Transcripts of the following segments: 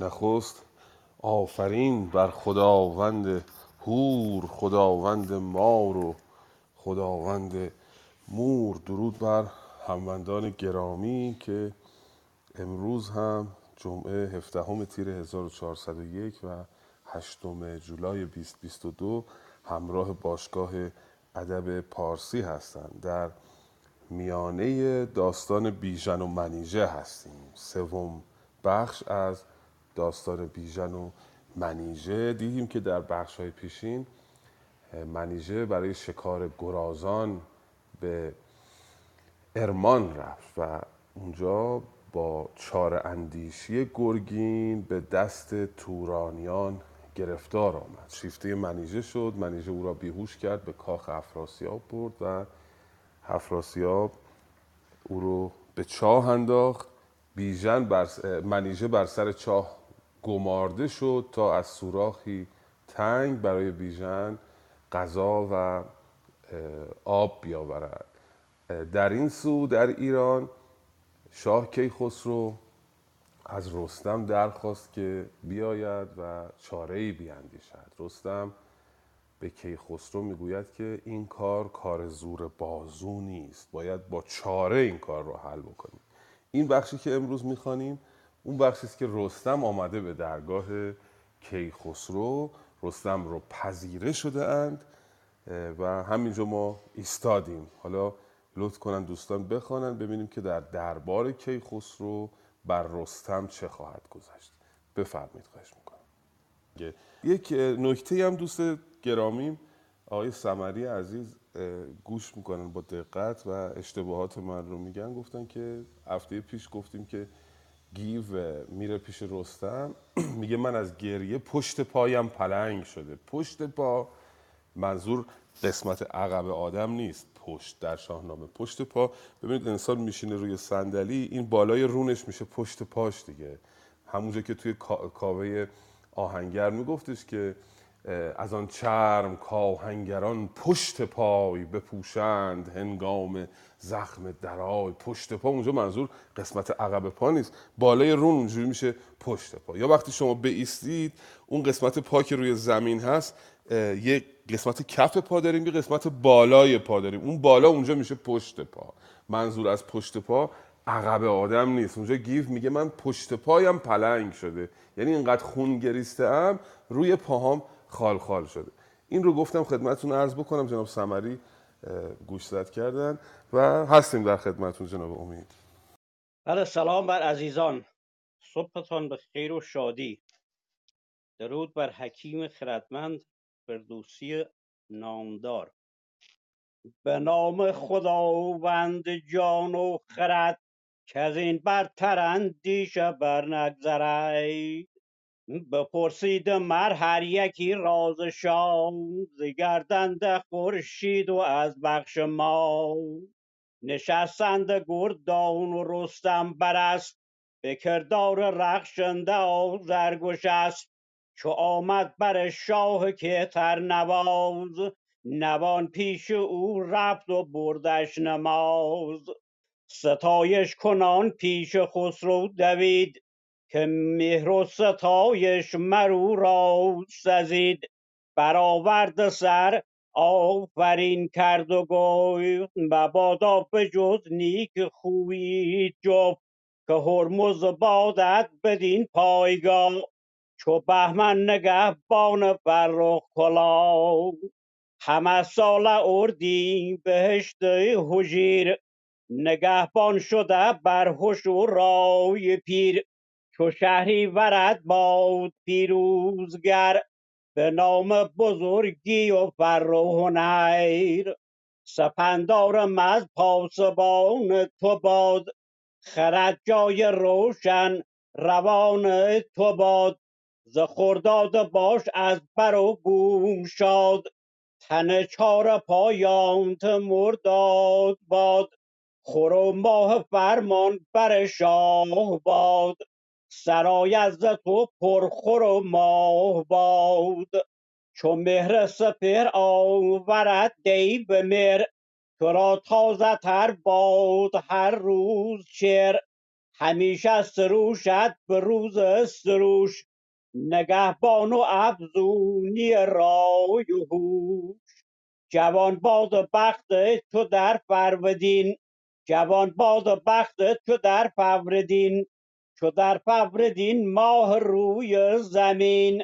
نخست. آفرین بر خداوند هور خداوند مار و خداوند مور. درود بر هموندان گرامی که امروز هم جمعه 17 تیر 1401 و 8 جولای 2022 همراه باشگاه ادب پارسی هستند. در میانه داستان بیژن و منیژه هستیم. سوم بخش از داستان بیژن و منیژه دیدیم که در بخش های پیشین منیژه برای شکار گرازان به ارمان رفت و اونجا با چار اندیشی گرگین به دست تورانیان گرفتار آمد. شیفته منیژه شد منیژه او را بیهوش کرد به کاخ افراسیاب برد و افراسیاب او رو به چاه انداخت. بیژن بر منیژه بر سر چاه گمارده شد تا از سوراخی تنگ برای بیژن غذا و آب بیاورد. در این سو در ایران شاه کیخسرو از رستم درخواست که بیاید و چاره ای بیاندیشد رستم به کیخسرو می‌گوید که این کار کار زور بازو نیست. باید با چاره این کار رو حل بکنیم. این بخشی که امروز می‌خوانیم اون بخشی است که رستم آمده به درگاه کیخسرو. رستم رو پذیره شده اند و همینجا ما ایستادیم. حالا لطف کنن دوستان بخوانن ببینیم که در دربار کیخسرو بر رستم چه خواهد گذشت. بفرمایید خواهش می‌کنم. یک نکته هم دوست گرامیم آقای سمری عزیز گوش می‌کنن با دقت و اشتباهات من رو میگن. گفتن که هفته پیش گفتیم که گیو میره پیش رستم. میگه من از گریه پشت پایم پلنگ شده. پشت پا منظور قسمت عقب آدم نیست. پشت در شاهنامه. پشت پا. ببینید انسان میشینه روی صندلی این بالای رونش میشه پشت پاش دیگه. همونجا که توی کاوه آهنگر میگفتش که از آن چرم کاهنگران پشت پای بپوشند هنگام زخم درای. پشت پا اونجا منظور قسمت عقب پا نیست. بالای رون اونجوری میشه پشت پا. یا وقتی شما بیستید اون قسمت پا که روی زمین هست یه قسمت کف پا داریم یه قسمت بالای پا داریم. اون بالا اونجا میشه پشت پا. منظور از پشت پا عقب آدم نیست. اونجا گیف میگه من پشت پایم پلنگ شده. یعنی اینقدر خون گریسته ام روی پاهام خال خال شده. این رو گفتم خدمتتون عرض بکنم جناب سمری گوشزد کردن و هستیم در خدمتون جناب امید. بله سلام بر عزیزان. صبحتان به خیر و شادی. درود بر حکیم خردمند فردوسی نامدار. به نام خداوند جان و خرد که از این برتر اندیشه بر نگذرد. بپرسید مر هر یکی راز شام ز گردنده خورشید و از بخش ما. نشستند گردان و رستم برست به کردار رخشنده آزرگش است. چو آمد بر شاه کهتر نواز نوان پیش او رفت و بردش نماز. ستایش کنان پیش خسرو دوید که مهر و ستایش مر او را سزید. برآورد سر آفرین کرد و گفت مبادا به جز نیک خویی جفت که هرمز بادت بدین پایگاه. چو بهمن نگهبان فرخ کلاه همه ساله اردی بهشت هجیر نگهبان شده بر هش و رای پیر. چو شهری ورد باد پیروزگر به نام بزرگی و فر و هنیر سپندارم از پاسبان تو باد خرد جای روشن روان تو باد. ز خرداد باش از بر و بوم شاد تن چار پایانت مرداد باد. خور و ماه فرمان بر شاه باد سرای از تو پرخور و ماه باد. چو مهر سپهر آورد دی به مهر تو را تازه تر باد هر روز شعر همیشه سروشت به روز سروش. نگهبان و افزونی رای و هوش. جوان باد بخت تو در فرودین جوان باد بخت تو در فوردین چو در فوردین ماه روی زمین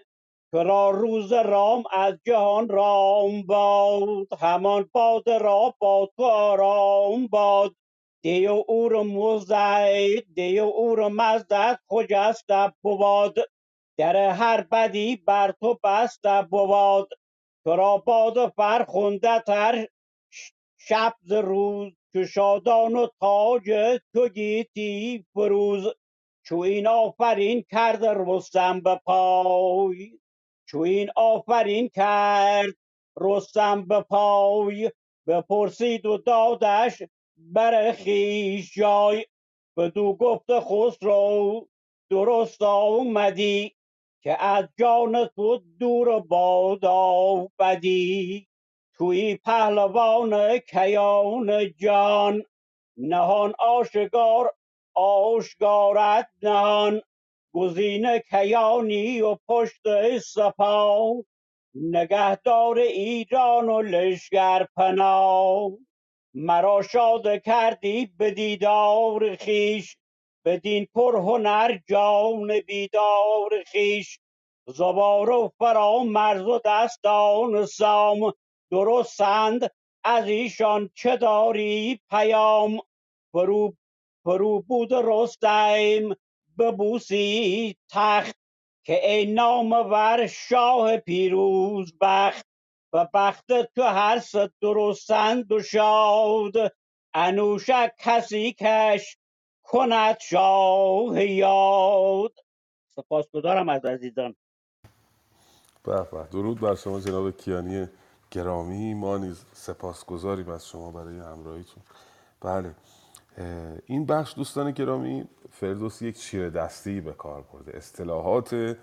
تو را روز رام از جهان رام باد همان باد را با تو آرام باد. دی و اور مزد دی و اور مزدت خجسته بود در هر بدی بر تو بسته بود تو را باد فرخنده تر شب ز روز چو شادان و تاج تو گیتی فروز. چو این آفرین کرد رستم به پای چو این آفرین کرد رستم به پای بپرسید و دادش بر خویش جای بدو گفت خسرو درست آمدی که از جان تو دور باد آفدی توی پهلوان کیان جان نهان آشکار آشکارت نهان گزین کیانی و پشت سپاه نگهدار ایران و لشکر پناه مرا شاد کردی به دیدار خویش بدین پرهنر جان بیدار خویش. زبار و فرامرز و دستان سام درستند از ایشان چه داری پیام؟ فرو فرو بود رستم ببوسی تخت که ای نامور شاه پیروز بخت و بخت تو هر سه درستند و شاد. انوشک کسی کش کند شاه یاد. سپاسگزارم از عزیزان. به. درود بر شما جناب کیانی گرامی. ما نیز سپاسگزاریم از شما برای همراهیتون. بله. این بخش دوستان گرامی فردوسی یک چیره دستی به کار برده. اصطلاحات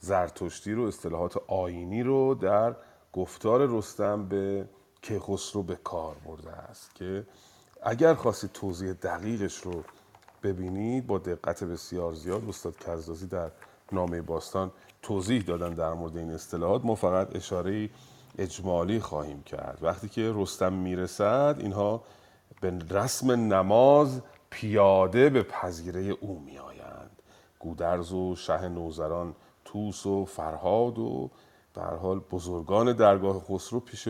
زرتشتی رو اصطلاحات آینی رو در گفتار رستم به کیخسرو به کار برده است که اگر خواستید توضیح دقیقش رو ببینید با دقت بسیار زیاد استاد کزازی در نامه باستان توضیح دادن در مورد این اصطلاحات ما فقط اشاره اجمالی خواهیم کرد. وقتی که رستم می‌رسد اینها به رسم نماز پیاده به پذیره او میآیند. گودرز و شه نوزران توس و فرهاد و به حال بزرگان درگاه خسرو پیش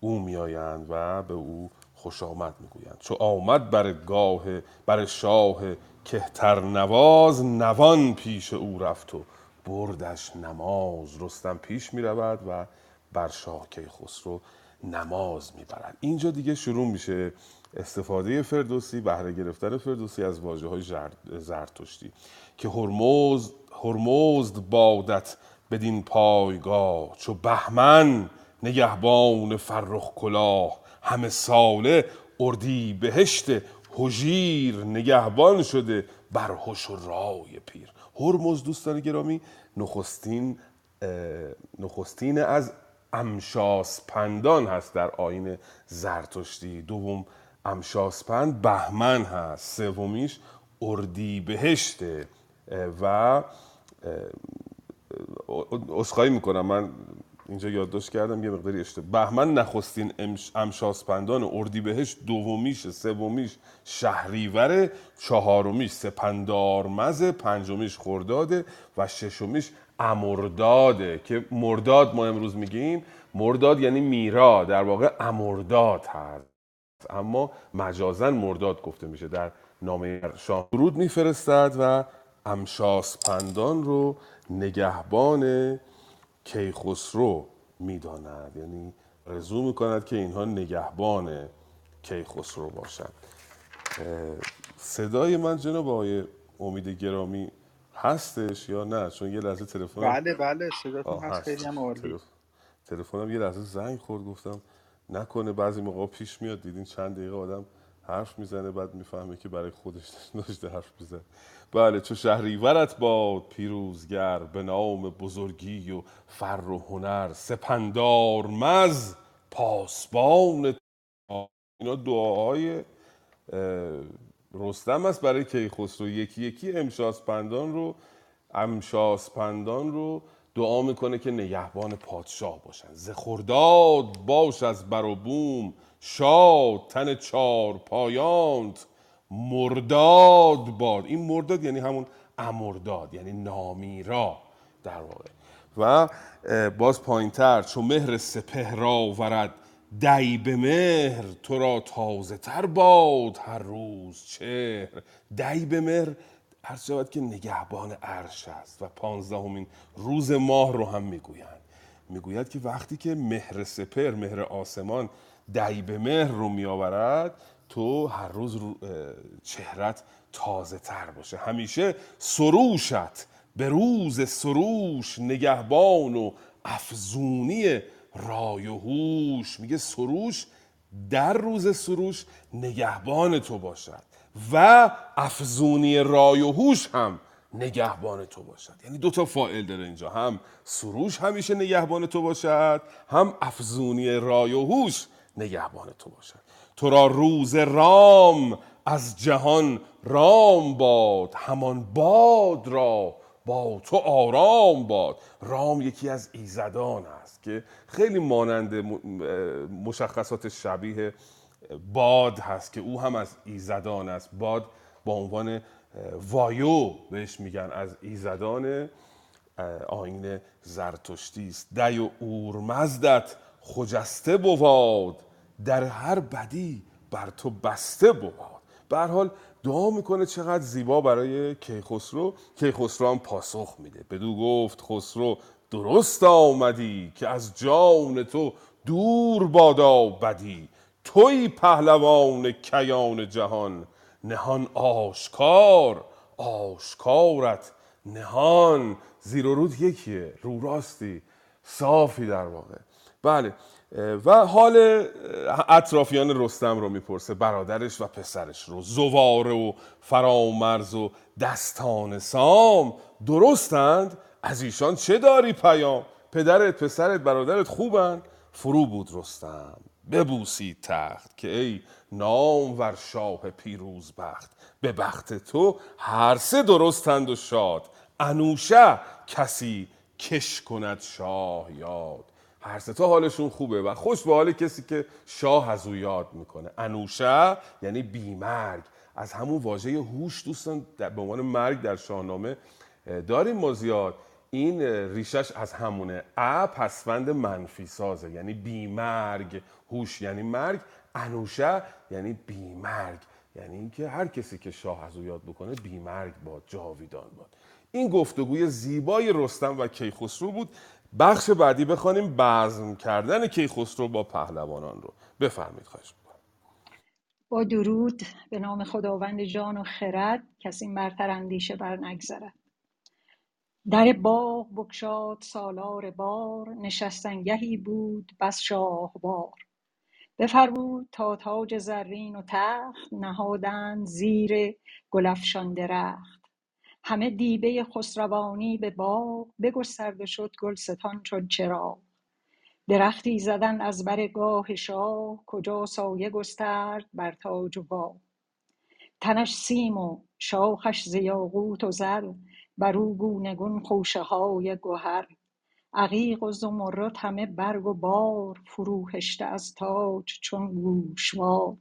او میآیند و به او خوش آمد می‌گویند. چو آمد بر گاه بر شاه کهتر نواز نوان پیش او رفت و بردش نماز. رستم پیش می رود و بر شاه خسرو نماز می‌برد. اینجا دیگه شروع میشه استفاده فردوسی بهره گرفتن فردوسی از واجه های زرتشتی که هرمزد هرمزد بادت بدین پایگاه چو بهمن نگهبان فرخ کلاه همه ساله اردی بهشت هژیر نگهبان شده بر هوش و رای پیر. هرمز دوستان گرامی نخستین نخستین از امشاسپندان هست در آین زرتشتی. دوم امشاسپند بهمن هست. سومیش اردی بهشته و اسخایی می‌کنم. من اینجا یادداشت کردم یه مقداری اشتباه. بهمن نخستین امشاسپندان اردیبهشت دومیش سومیش شهریور چهارمیش سپندارمز پنجمیش خرداده و ششمیش امرداده که مرداد ما امروز میگیم. مرداد یعنی میرا. در واقع امرداد هست. اما مجازا مرداد گفته میشه در نامه شاه درود میفرستد و امشاسپندان رو نگهبان کیخسرو می‌داند. یعنی رزوم می‌کند که اینها نگهبان کیخسرو باشند. صدای من جناب آقای امید گرامی هستش یا نه؟ چون یه لحظه تلفن بله بله صداتون هست خیلی هم عالی. تلفنم یه لحظه زنگ خورد گفتم نکنه بعضی موقع پیش میاد دیدین چند دقیقه آدم حرف می‌زنه بعد می‌فهمه که برای خودش داشته حرف می‌زنه. بله چو شهریورت باد پیروزگر به نام بزرگی و فر و هنر سپندار مز پاسبان اینا دعاهای رستم است برای کیخسرو. یکی یکی امشاسپندان رو امشاسپندان رو دعا می‌کنه که نگهبان پادشاه باشن. ز خرداد باش از بر و بوم شاد تن چار پایانت. مرداد باد. این مرداد یعنی همون امرداد یعنی نامیرا در واقع. و باز پایینتر چون مهر سپهر آورد دی به مهر تو را تازه تر باد هر روز چهر. دی به مهر هر شود که نگهبان عرش است و پانزدهمین روز ماه رو هم می‌گویند. می‌گوید که وقتی که مهر سپر مهر آسمان دی به مهر رو میآورد تو هر روز رو چهرت تازه تر باشه. همیشه سروشت به روز سروش نگهبان و افزونی رای و هوش. میگه سروش در روز سروش نگهبان تو باشد. و افزونی رای و هوش هم نگهبان تو باشد. یعنی دو تا فائل داره اینجا. هم سروش همیشه نگهبان تو باشد هم افزونی رای و هوش نگهبان تو باشد. تو را روز رام از جهان رام باد همان باد را با تو آرام باد. رام یکی از ایزدان است که خیلی مانند مشخصات شبیه باد هست که او هم از ایزدان است. باد با عنوان وایو بهش میگن. از ایزدان آین زرتشتی است. دی و اورمزدت خجسته بواد در هر بدی بر تو بسته بود به حال دعا می‌کنه چقدر زیبا برای کیخسرو. کیخسرو هم پاسخ میده. بدو گفت خسرو درست آمدی که از جان تو دور بادا بدی. توی پهلوان کیان جهان نهان آشکار آشکارت نهان. زیر و رود یکیه رو راستی صافی در واقع. بله و حال اطرافیان رستم رو می‌پرسه برادرش و پسرش رو. زواره و فرامرز و دستان سام درستند؟ از ایشان چه داری پیام؟ پدرت پسرت برادرت خوبن؟ فرو بود رستم. ببوسید تخت که ای نام ور شاه پیروز بخت به بخت تو هر سه درستند و شاد. انوشه کسی کش کند شاه یاد. هر سه تا حالشون خوبه و خوش به حال کسی که شاه از او یاد می‌کنه. انوشه یعنی بیمرگ. از همون واژه هوش دوستان به عنوان مرگ در شاهنامه داریم ما زیاد. این ریشش از همونه. ا پسفند منفی سازه. یعنی بیمرگ. هوش یعنی مرگ. انوشه یعنی بیمرگ. یعنی اینکه هر کسی که شاه از او یاد بکنه بیمرگ باد جاویدان باد. این گفتگوی زیبای رستم و کیخسرو بود. بخش بعدی بخوانیم بزم کردن کیخسرو با پهلوانان رو. بفرمید خواهش با درود به نام خداوند جان و خرد کسی برتر اندیشه بر نگذرد در باغ بگشاد سالار بار نشستنگهی بود بس شاهوار. بفرمود تا تاج زرین و تخت نهادند زیر گل درخت همه دیبه خسروانی به باغ بگسترده شد گلستان چون چراغ. درختی زدن از بر گاه شاه کجا سایه گسترد بر تاج و گاه تنش سیم و شاخش ز یاقوت و زر بر او گونه گون خوشه های گهر عقیق و زمرد همه برگ و بار فروهشته از تاج چون گوشوار.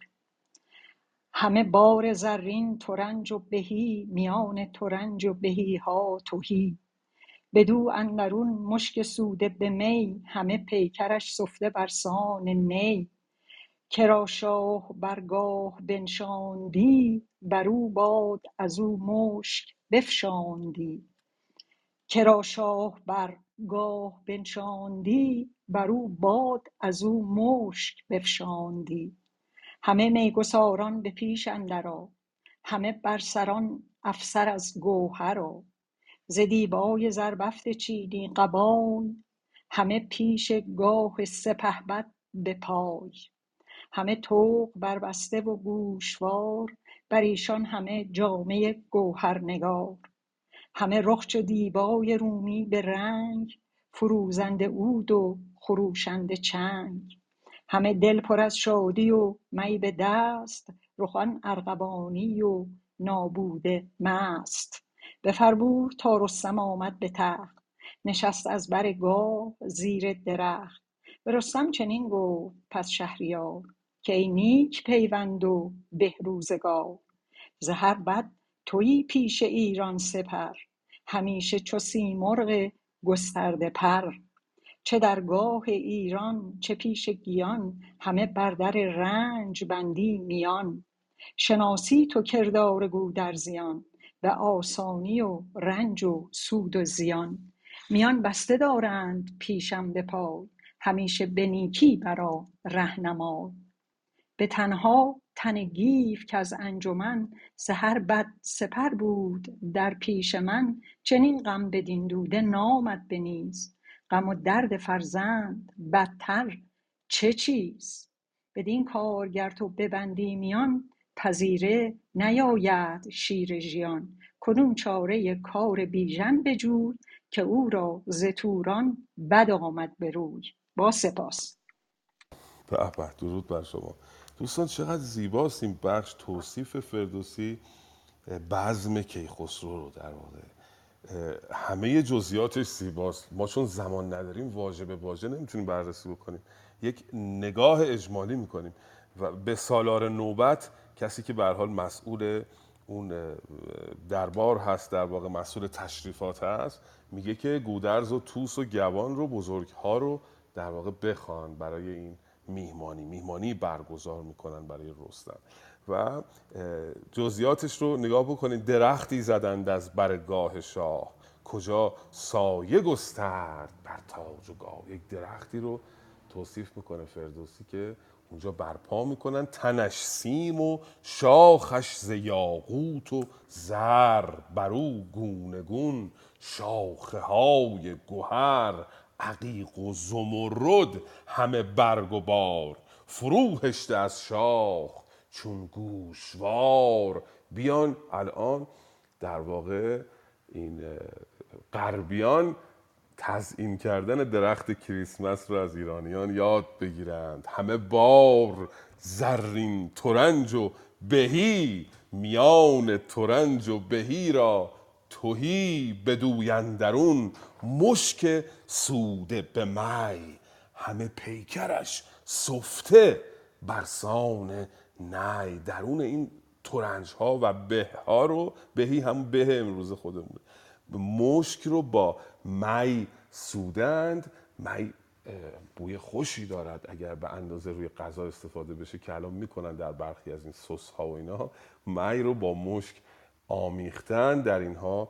همه بار زرین ترنج و بهی میان ترنج و بهی ها تهی. بدو اندرون مشک سوده به می همه پیکرش سفته بر سان نی. کرا شاه برگاه بنشاندی بر او باد از او مشک بفشاندی. کرا شاه برگاه بنشاندی بر او باد از او مشک بفشاندی. همه میگساران به پیش اندرا همه برسران افسر از گوهرا ز دیبای زربفت چینی قبای همه پیش گاه سپهبد به پای. همه طوق بربسته و گوشوار بر ایشان همه جامه گوهرنگار. همه رخ چو دیبای رومی به رنگ فروزنده عود و خروشنده چنگ. همه دل پر از شادی و می به دست رخان ارغوانی و نابوده مست. بفرمود تا رستم آمد به تخت نشست از بر گاو زیر درخت. به رستم چنین گفت پس شهریار که ای نیک پیوند و به روزگار ز هر بد تویی پیش ایران سپر همیشه چو سیمرغ گسترده پر. چه در گاه ایران چه پیش گیان همه بر در رنج بندی میان. شناسی تو کردار گودرزیان به آسانی و رنج و سود و زیان. میان بسته دارند پیشم به پای همیشه به نیکی برآ رهنمای. به تنها تن گیو کز انجمن ز هر بد سپر بود در پیش من چنین غم بدین دوده نامد به نیز. غم و درد فرزند بدتر چه چیز؟ بدین کار گر تو ببندی میان پذیره نیاید شیر ژیان. کنون چاره کار بیژن بجوی که او را ز توران بد آمد به روی. با سپاس. به درود بر شما. دوستان چقدر زیباست این بخش. توصیف فردوسی بزم کیخسرو رو در واقع. همه جزئیاتش زیباست. ما چون زمان نداریم واژه به واژه نمی‌تونیم بررسی بکنیم. یک نگاه اجمالی می‌کنیم و به سالار نوبت کسی که به حال مسئول اون دربار هست در واقع مسئول تشریفات هست میگه که گودرز و توس و گوان رو بزرگها رو در واقع بخوان برای این میهمانی. میهمانی برگزار می‌کنن برای رستم. و جزئیاتش رو نگاه بکنید. درختی زدند از برگاه شاه. کجا سایه گسترد بر تاج و گاه. یک درختی رو توصیف می‌کنه فردوسی که اونجا برپا می‌کنن. تنش سیم و شاخش ز یاقوت و زر. برو گونه گون شاخه های گهر. عقیق و زمرد همه برگ و بار. فرو هشته از شاخ چون گوشوار. بیان الان در واقع این غربیان تزیین کردن درخت کریسمس رو از ایرانیان یاد بگیرند. همه بار زرین ترنج و بهی میان ترنج و بهی را تهی بدویندرون مشک سوده به می همه پیکرش سفته برسان نی درون این ترنج ها و به ها رو بهی هم به امروز خودمون. مشک رو با می سودند. می بوی خوشی دارد. اگر به اندازه روی غذا استفاده بشه که الان می‌کنن در برخی از این سس ها و اینا می رو با مشک آمیختن. در اینها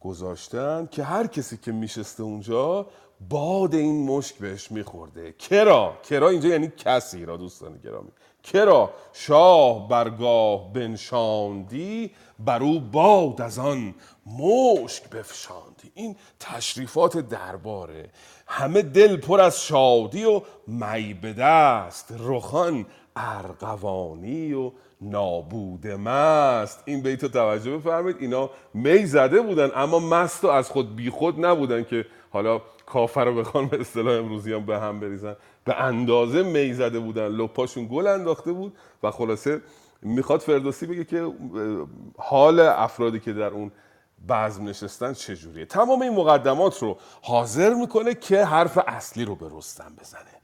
گذاشتن که هر کسی که میشسته اونجا باد این مشک بهش میخورده. کرا. کرا اینجا یعنی کسی را دوستان گرامی. کرا. شاه برگاه بنشاندی بر او باد از آن مشک بفشاندی. این تشریفات درباره. همه دل پر از شادی و می به دست. رخان ارغوانی و نابود مست. این بیت رو توجه بفرمایید. اینا می زده بودن اما مست و از خود بیخود نبودن که حالا کافر رو بخوان به اصطلاح امروزی هم به هم بریزن. به اندازه می زده بودن. لپاشون گل انداخته بود و خلاصه می‌خواد فردوسی بگه که حال افرادی که در اون بزم نشستن چجوریه. تمام این مقدمات رو حاضر می‌کنه که حرف اصلی رو به رستم بزنه.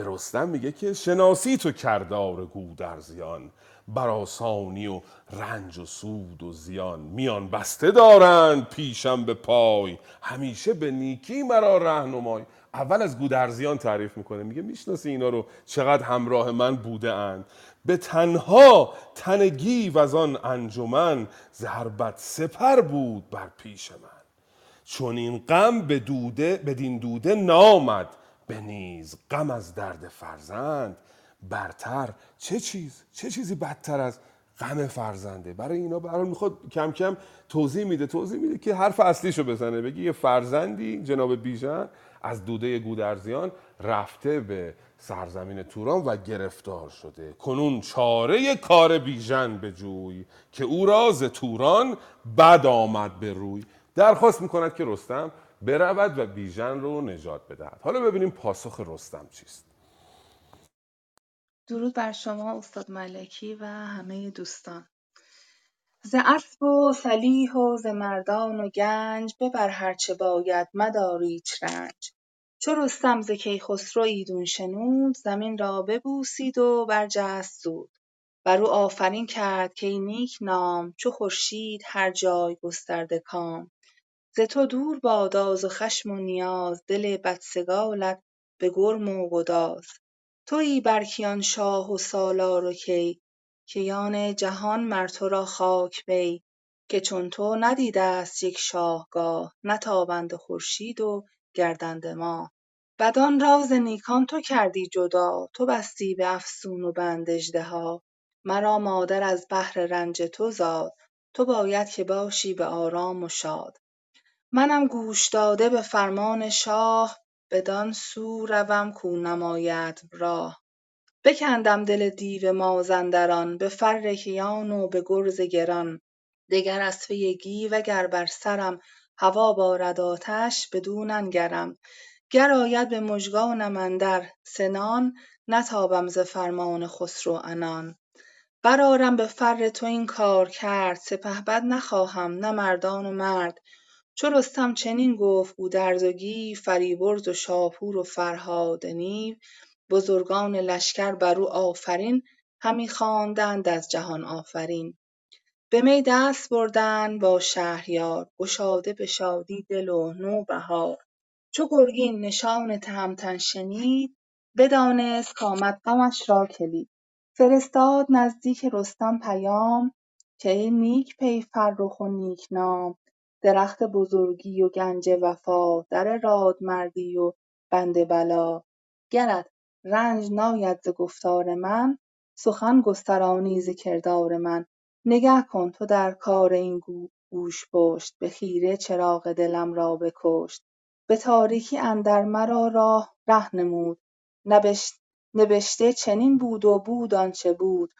به رستم میگه که شناسی تو کردار گودرزیان براسانی و رنج و سود و زیان. میان بسته دارند پیشم به پای همیشه به نیکی مرا رهنمای. اول از گودرزیان تعریف می‌کنه میگه می‌شناسی اینا رو چقدر همراه من بوده اند. به تنها تنگی و از آن انجمن زهربت سپر بود بر پیش من. چون این غم به دوده بدین دوده نامد. به نیز غم از درد فرزند. برتر چه چیز؟ چه چیزی بدتر از غم فرزنده؟ برای اینا برای می‌خواد کم کم توضیح میده توضیح میده که حرف اصلیشو بزنه. بگی یه فرزندی جناب بیژن از دوده گودرزیان رفته به سرزمین توران و گرفتار شده. کنون چاره کار بیژن به جوی که او را ز توران بد آمد به روی. درخواست می‌کند که رستم برود و بیژن رو نجات بدهد. حالا ببینیم پاسخ رستم چیست. درود بر شما استاد ملکی و همه دوستان. ز اسب و سلیح و ز مردان و گنج ببر هرچه باید مدار ایچ رنج. چو رستم ز کیخسرو ایدون شنود زمین را ببوسید و برجست زود. بر او آفرین کرد کای نیک نام چو خورشید هر جای گسترده کام. ز تو دور بادا ز خشم و نیاز دل بدسگالت به گرم و گداز. تویی بر کیان شاه و سالار و کی کیان جهان مر تو را خاک بی که چون تو ندیدست یک شاهگاه نه تابنده خورشید و گردنده ماه بدان را ز نیکان تو کردی جدا تو بستی به افسون و بند اژدها مرا مادر از بهر رنج تو زاد تو باید که باشی به آرام و شاد. منم گوش داده به فرمان شاه بدان سو روم کو نماید راه. بکندم دل دیو مازندران به فر کیان و به گرز گران. دگر اسپه گیو اگر بر سرم هوا بارد آتش بدو ننگرم گر آید به مژگانم اندر سنان نتابم ز فرمان خسرو عنان. برآرم به فر تو این کار کرد سپهبد نخواهم نه مردان و مرد. چو رستم چنین گفت گودرز و گیو فریبرز و شاپور و فرهاد نیو. بزرگان لشکر بر او آفرین همی خواندند از جهان آفرین. به می دست بردند با شهریار گشاده به شادی دل و نوبهار چو گرگین نشان تهمتن شنید بدانست کآمد غمش را کلید. فرستاد نزدیک رستم پیام که ای نیک پی فرخ و نیک نام. درخت بزرگی و گنج وفا در رادمردی و بند بلا. گرت رنج ناید ز گفتار من سخن گسترانی ز کردار من. نگه کن تو در کار این گوشپشت به خیره چراغ دلم را بکشت. به تاریکی اندر مرا راه ره نمود. نبشته چنین بود و بود آنچه بود.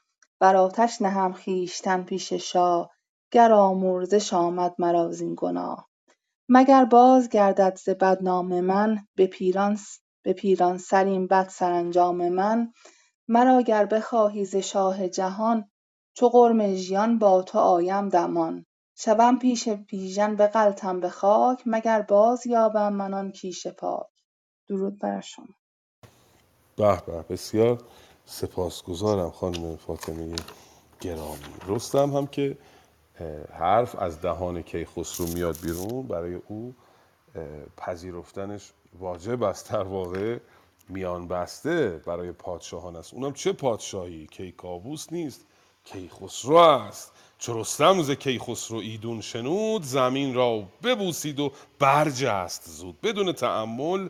بر آتش نهم خویشتن پیش شاه. گر آمرزش آمد مرا زین گناه. مگر بازگردد ز بد نام من به پیران سر این بد سرانجام من؟ مرا گر بخواهی ز شاه جهان چو غرم ژیان با تو آیم دمان. شوم پیش بیژن بغلطم به خاک مگر بازیابم من آن کیش پاک. درود بر شما. به به بسیار. سپاسگزارم خانم فاطمه گرامی. رستم هم که حرف از دهان کیخسرو میاد بیرون. برای او پذیرفتنش واجب است در واقع. میان بسته برای پادشاهان است. اونم چه پادشاهی؟ کیکاووس نیست. کیخسرو است. چو رستم ز کیخسرو ایدون شنود. زمین را ببوسید و برجست زود. بدون تأمل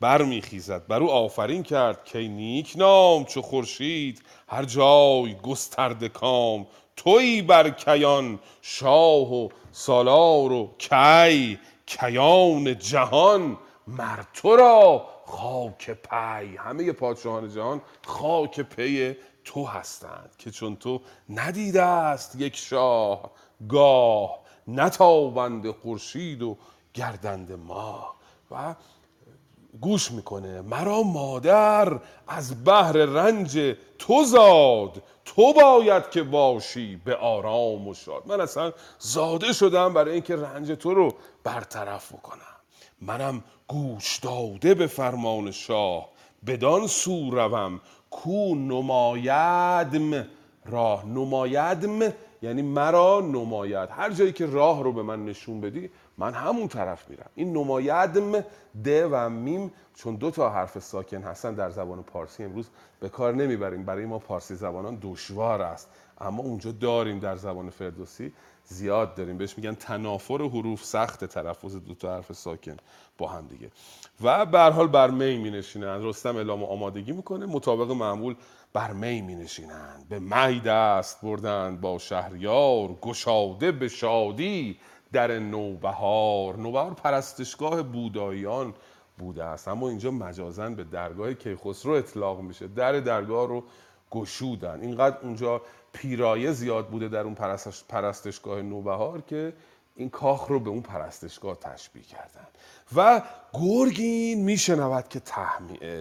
برمیخیزد. بر او آفرین کرد. کی نیک نام چو خورشید. هر جای گسترده کام. تویی بر کیان شاه و سالار و کی کیان جهان. مر تو را خاک پی. همه پادشاهان جهان خاک پی تو هستند که چون تو ندیده است یک شاه گاه نتابنده خورشید و گردنده ماه و گوش می‌کنه. مرا مادر از بهر رنج تو زاد. تو باید که باشی به آرام و شاد. من اصلا زاده شدم برای اینکه رنج تو رو برطرف بکنم. منم گوش داده به فرمان شاه. بدان سو روم کو نمایدم. راه نمایدم. یعنی مرا نماید. هر جایی که راه رو به من نشون بدی من همون طرف میرم. این نمایدم د و میم چون دو تا حرف ساکن هستن در زبان پارسی امروز به کار نمی‌بریم. برای ما پارسی زبانان دشوار است. اما اونجا داریم در زبان فردوسی. زیاد داریم. بهش میگن تنافر حروف سخت تلفظ دو تا حرف ساکن با هم دیگه. و به حال بر می می نشینند رستم اعلام آمادگی می‌کنه. مطابق معمول بر می می نشینند به می دست بردند با شهریار گشاده به شادی. در نوبهار. نوبهار پرستشگاه بوداییان بوده است. اما اینجا مجازن به درگاه کیخسرو اطلاق میشه. در درگاه رو گشودن. اینقدر اونجا پیرایه زیاد بوده در اون پرستشگاه نوبهار که این کاخ رو به اون پرستشگاه تشبیه کردن. و گرگین میشنود که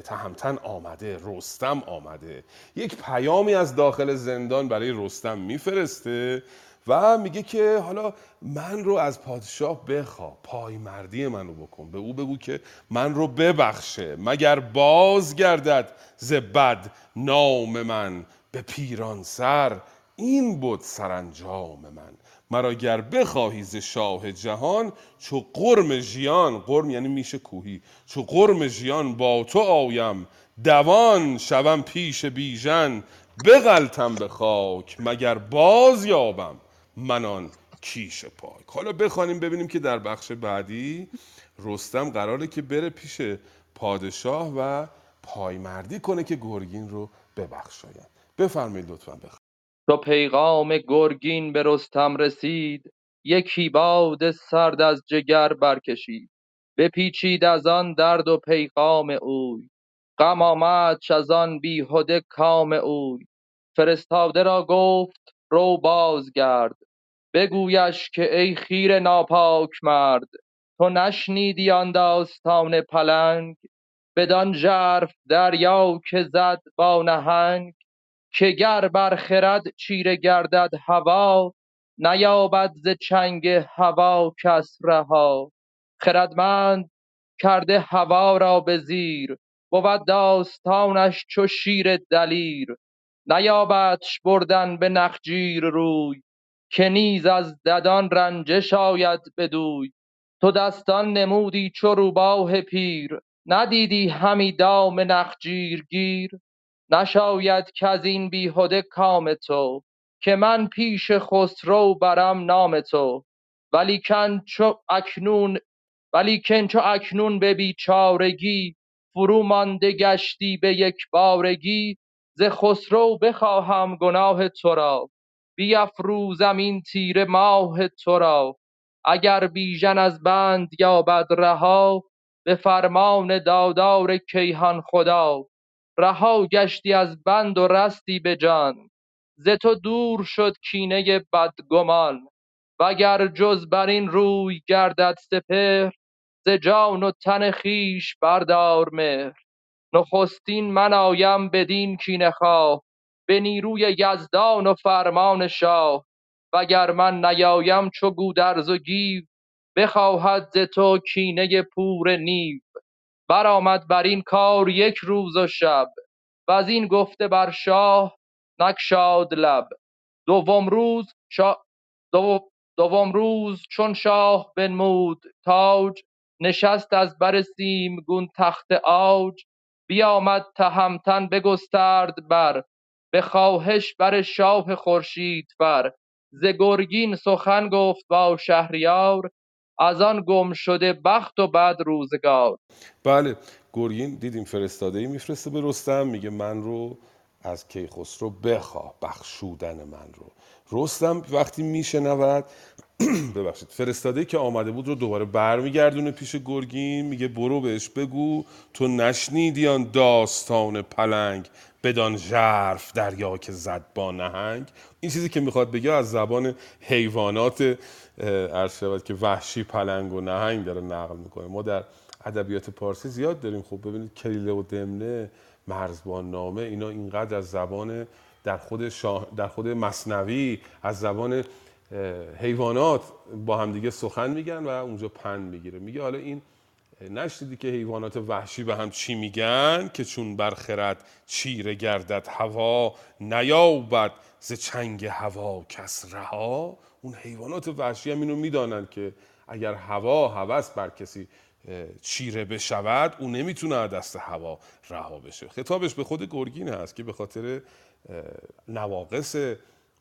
تهمتن آمده رستم آمده. یک پیامی از داخل زندان برای رستم میفرسته و میگه که حالا من رو از پادشاه بخوا پای مردی منو بکن. به او بگو که من رو ببخشه مگر باز گردد ز بد نام من به پیران سر. این بود سرانجام من. مرا گر بخواهی ز شاه جهان چو قرم ژیان قرم یعنی میشه کوهی چو قرم ژیان با تو آیم. دوان شوم پیش بیژن بغلتم به خاک مگر باز یابم منان کیش پاک. حالا بخوانیم ببینیم که در بخش بعدی رستم قراره که بره پیش پادشاه و پایمردی کنه که گرگین رو ببخشاید. بفرمایید لطفا بخ تو پیغام گرگین به رستم رسید یکی باد سرد از جگر برکشید. بپیچید از آن درد و پیغام اوی. غم آمدش از آن بیهده کام اوی. فرستاده را گفت رو بازگرد. بگویش که ای خیر ناپاک مرد تو نشنیدی آن داستان پلنگ؟ بدان ژرف دریا که زد با نهنگ که گر بر خرد چیره گردد هوا نیابد ز چنگ هوا کس رها. خردمند کرده هوا را به زیر بود داستانش چو شیر دلیر. نیابدش بردن به نخجیر روی که نیز از ددان رنجش آید بدوی. تو دستان نمودی چو روباه پیر ندیدی همی دام نخجیر گیر. نشاید کز این بیهده کام تو که من پیش خسرو برم نام تو. ولیکن چو اکنون ولیکن چو اکنون به بیچارگی فرو مانده گشتی به یک بارگی. ز خسرو بخواهم گناه تو را بیفروزم این تیره ماه تو را اگر بیژن از بند یابد رها به فرمان دادار کیهان خدا. رها گشتی از بند و رستی به جان ز تو دور شد کینه بدگمان. وگر جز بر این روی گردد سپهر ز جان و تن خویش بردار مهر. نخستین من آیم بدین کینه خواه به نیروی یزدان و فرمان شاه. وگر من نیایم چو گودرز و گیو بخواهد ز تو کینه پور نیو. برآمد بر این کار یک روز و شب وزین گفته بر شاه نگشاد لب. دوم روز شا... دو... دوم روز چون شاه بنمود تاج نشست از بر سیمگون تخت عاج. بیامد تهمتن بگسترد بر به خواهش بر شاه خورشیدفر ز گرگین سخن گفت با شهریار از آن گم شده بخت و بد روزگار. بله گرگین دیدیم فرستاده ای میفرسته به رستم میگه من رو از کیخسرو بخواه بخشودن من رو. رستم وقتی میشنود ببخشید فرستاده که آمده بود رو دوباره برمیگردونه پیش گرگین میگه برو بهش بگو تو نشنیدی آن داستان پلنگ بدان ژرف دریا که زد با نهنگ؟ این چیزی که می‌خواد بگه از زبان حیوانات عرض شود که وحشی پلنگ و نهنگ داره نقل می‌کنه. ما در ادبیات پارسی زیاد داریم. خب ببینید کلیله و دمنه مرزبان نامه اینا اینقدر از زبان در خود, شاه در خود مصنوی از زبان حیوانات با همدیگه سخن میگن و اونجا پند می‌گیره. میگه حالا این نشدیدی که حیوانات وحشی به هم چی میگن؟ که چون برخرد چیره گردد هوا نیابد ز چنگ هوا کس رها. اون حیوانات وحشی هم اینو می‌دانند که اگر هوا هوس بر کسی چیره بشود او نمی‌تونه دست هوا رها بشه. خطابش به خود گرگین هست که به خاطر نواقص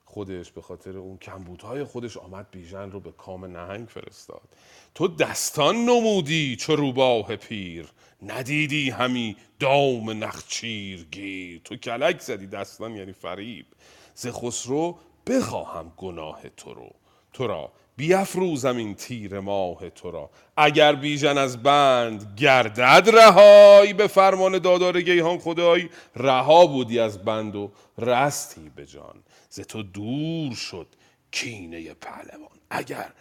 خودش به خاطر اون کمبودهای خودش آمد بیژن رو به کام نهنگ فرستاد. تو دستان نمودی چو روباه پیر ندیدی همی دام نخچیر گیر. تو کلک زدی دستان یعنی فریب. ز خسرو بخواهم گناه تو رو. تو را بیافروزم این تیر ماه تو را. اگر بیژن از بند گردد رهایی به فرمان دادار گیهان خدای رها بودی از بند و رستی به جان. ز تو دور شد کینه پهلوان. اگر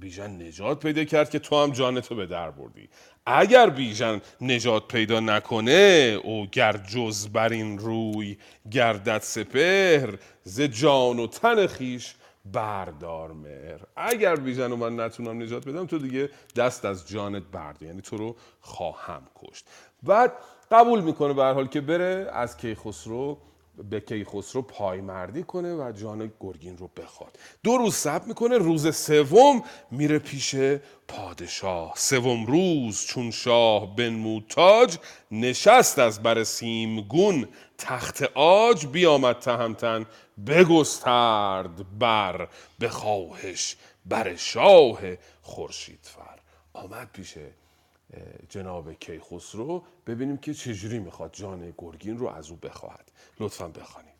بیژن نجات پیدا کرد که تو هم جانتو به در بردی. اگر بیژن نجات پیدا نکنه او گر جز بر این روی گردد سپهر. ز جان و تن خیش بردار مهر. اگر بیژن و من نتونم نجات بدم تو دیگه دست از جانت برده یعنی تو رو خواهم کشت. بعد قبول می‌کنه به حال که بره از کیخسرو به کیخسرو پایمردی کنه و جان گرگین رو بخواد. دو روز صبر می‌کنه روز سوم میره پیش پادشاه. سوم روز چون شاه بنمود تاج نشست از بر سیمگون تخت آج بیامد تهمتن بگسترد بر به خواهش بر شاه خورشیدفر. آمد پیش جناب کیخسرو ببینیم که چجوری می‌خواد جان گرگین رو از او بخواهد. لطفا بخوانید.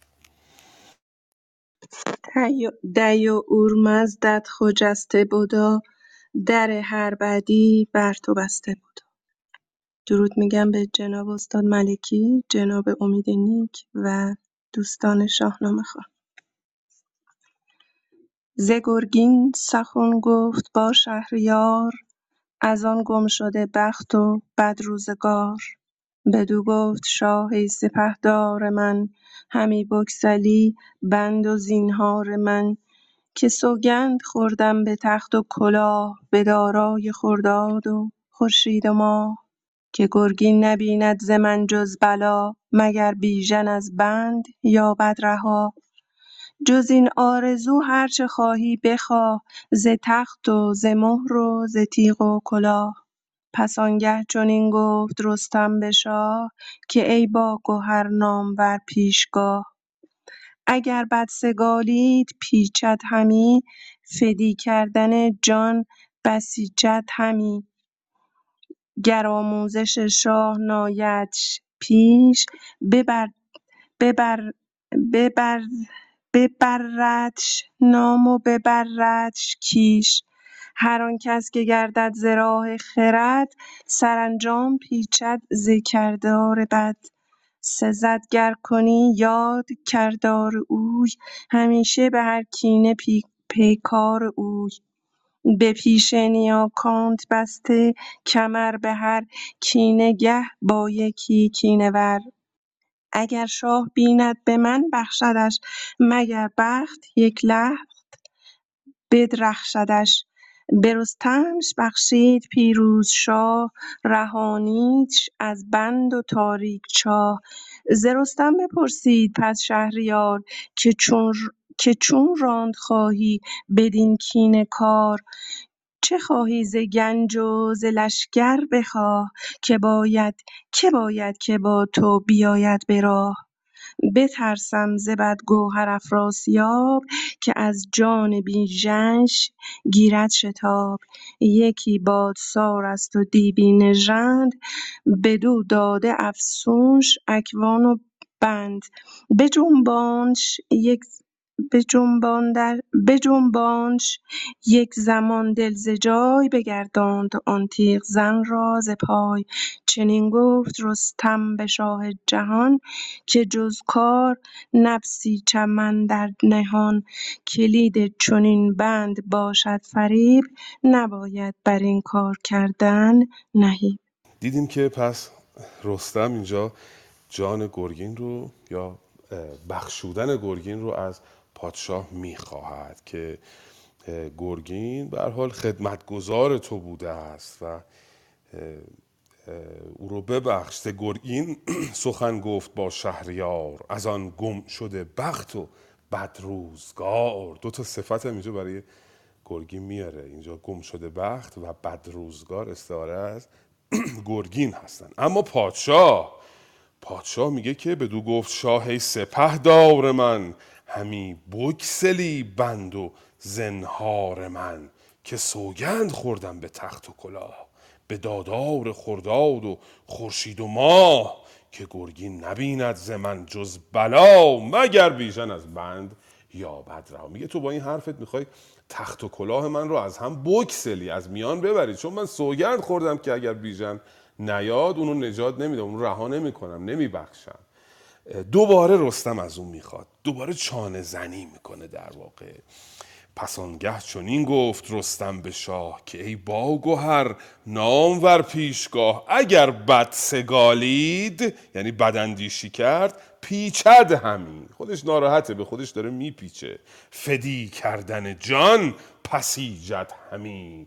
دی و اورمزدت خجسته بدا در هر بدی بر تو بسته بدا درود میگم به جناب استاد ملکی جناب امید نیک و دوستان شاهنامه خواه. ز گرگین سخن گفت با شهریار از آن گم شده بخت و بد روزگار. بدو گفت شاه ای سپهدار من همی بگسلی بند و زینهار من. که سوگند خوردم به تخت و کلاه به دارای خرداد و خورشید و ماه. که گرگین نبیند ز من جز بلا مگر بیژن از بند یابد رها جز این آرزو هر چه خواهی بخواه ز تخت و ز مهر و ز تیغ و کلاه. پس آنگه چنین گفت رستم به شاه که ای با گهر نامور پیشگاه. اگر بدسگالیت پیچد همی فدی کردن جان بسیجد همی. گر آموزش شاه نایدش پیش ببر ببر ببر ببردش نام و ببردش کیش. هر آن کس که گردد ز راه خرد سرانجام پیچد ز کردار بد. سزد گر کنی یاد کردار اوی همیشه به هر کینه پیکار اوی. به پیش نیاکانت بسته کمر به هر کینه گه با یکی کینه ور. اگر شاه بیند به من بخشدش مگر بخت یک لحظ بدرخشدش؟ به رستمش بخشید پیروز شاه رهانیدش از بند و تاریک چاه. ز رستم بپرسید پس شهریار که چون راند خواهی بدین کینه کار؟ چه خواهی ز گنج و ز لشکر بخواه؟ که باید که باید که با تو بیاید به راه؟ بترسم ز بدگوهر افراسیاب که از جان بیژنش گیرد شتاب. یکی بادسار است و دیوی نژند بدو داده افسونش اکوان و بند. بجنبانش یک بجنبانش یک زمان دل ز جای بگرداند آن تیغ زن را ز پای. چنین گفت رستم به شاه جهان که جز کار نبسیچم اندر نهان. کلید چنین بند باشد فریب نباید بر این کار کردن نهیب. دیدیم که پس رستم اینجا جان گرگین رو یا بخشودن گرگین رو از پادشاه می‌خواهد که گرگین به حال خدمتگزار تو بوده است و او رو ببخش. گرگین سخن گفت با شهریار. از آن گم شده بخت و بدروزگار دو تا صفت هم اینجا برای گرگین میاره. اینجا گم شده بخت و بدروزگار استعاره از گرگین هستن. اما پادشاه پادشاه میگه که بدو گفت شاه سپه دار من. همی بکسلی بند و زنهار من که سوگند خوردم به تخت و کلاه به دادار خرداد و خورشید و ماه که گرگین نبیند ز من جز بلا مگر بیژن از بند یا بد رها میگه تو با این حرفت می‌خوای تخت و کلاه من رو از هم بکسلی از میان ببری. چون من سوگند خوردم که اگر بیژن نیاد اونو نجات نمیدم اونو رها نمی‌کنم نمیبخشم. دوباره رستم از اون می‌خواد. دوباره چانه زنی می‌کنه در واقع. پس آنگه چنین گفت رستم به شاه که ای باگهر نامور پیشگاه اگر بد سگالید یعنی بداندیشی کرد پیچد همی. خودش ناراحته به خودش داره میپیچه. فدی کردن جان پسیجد همی. او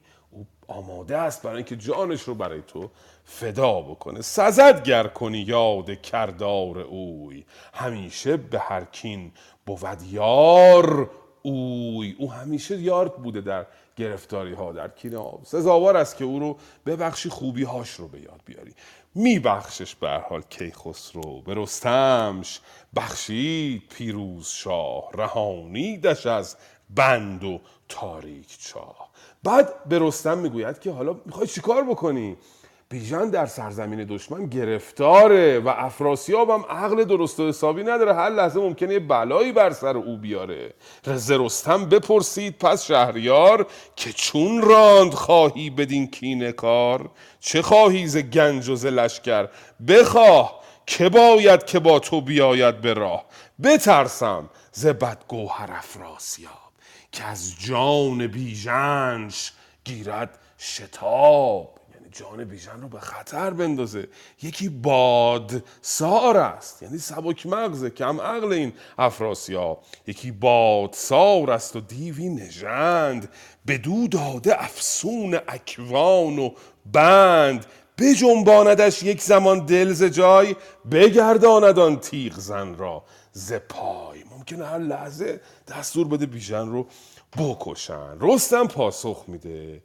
آماده است برای اینکه جانش رو برای تو فدا بکنه. سزد گر کنی یاد کردار اوی. همیشه به هر کین بود یار اوی. او همیشه یار بوده در گرفتاری ها در کینه ها سزاوار است که او رو ببخشی خوبی هاش رو به یاد بیاری. میبخشش به هر حال کیخسرو. به رستمش بخشید پیروز شاه رهانیدش از بند و تاریک چاه بعد به رستم می‌گوید که حالا می‌خوای چیکار بکنی؟ بیژن در سرزمین دشمن گرفتاره و افراسیاب هم عقل درست و حسابی نداره. هر لحظه ممکنه یه بلایی بر سر او بیاره. رز رستم بپرسید پس شهریار که چون راند خواهی بدین کینه کار؟ چه خواهی ز گنج و ز لشکر؟ بخواه که باید که با تو بیاید به راه. بترسم ز بدگوهر افراسیاب. که از جان بیژنش گیرد شتاب. یعنی جان بیژن رو به خطر بندازه. یکی باد سار است. یعنی سبک مغزه کم عقل این افراسیاب. یکی باد سار است و دیوی نژند. بدو داده افسون اکوان و بند. بجنباندش یک زمان دل جای بگرداند آن تیغ زن را ز پای. ممکنه هر لحظه دستور بده بیژن رو بکشن. رستم پاسخ میده.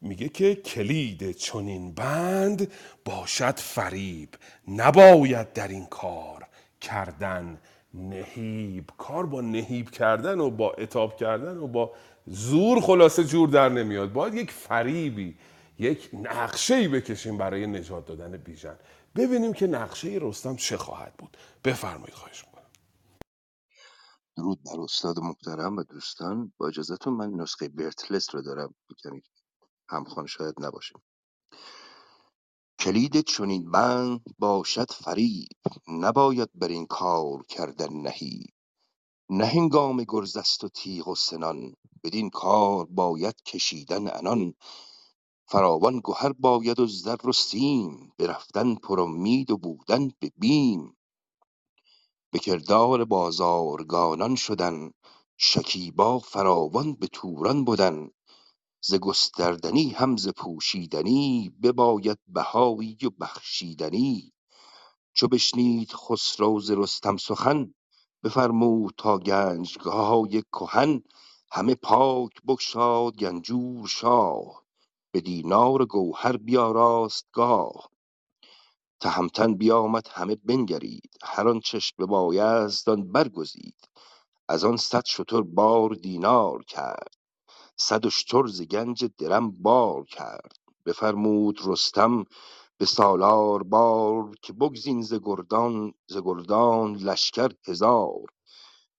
میگه که کلید چنین بند باشد فریب. نباید در این کار کردن نهیب. کار با نهیب کردن و با اتاب کردن و با زور خلاصه جور در نمیاد. باید یک فریبی یک نقشه ای بکشیم برای نجات دادن بیژن. ببینیم که نقشه رستم چه خواهد بود. بفرمایید خواهش درود بر استاد محترم و دوستان. با اجازهتون من نسخه برتلس رو دارم. کمی همخوان شاید نباشه کلید چنین بند باشد فریب. نباید بر این کار کردن نهی. نه هنگام گرز است و تیغ و سنان. بدین کار باید کشیدن عنان. فراوان گهر باید و زر و سیم. به رفتن پرامید و بودن به بیم. به کردار بازارگانان شدن شکیبا فراوان به توران بدن. ز گستردنی هم ز پوشیدنی بباید بهایی و بخشیدنی. چو بشنید خسرو ز رستم سخن بفرمود تا گنجگاه کهن. همه پاک بگشاد گنجور شاه به دینار گوهر بیاراست گاه. تهمتن بیامد همه بنگرید هر آنچش ببایست آن برگزید. از آن صد شتر بار دینار کرد صد اشتر ز گنج درم بار کرد. بفرمود رستم به سالار بار که بگزین ز گردان ز گردان لشکر هزار.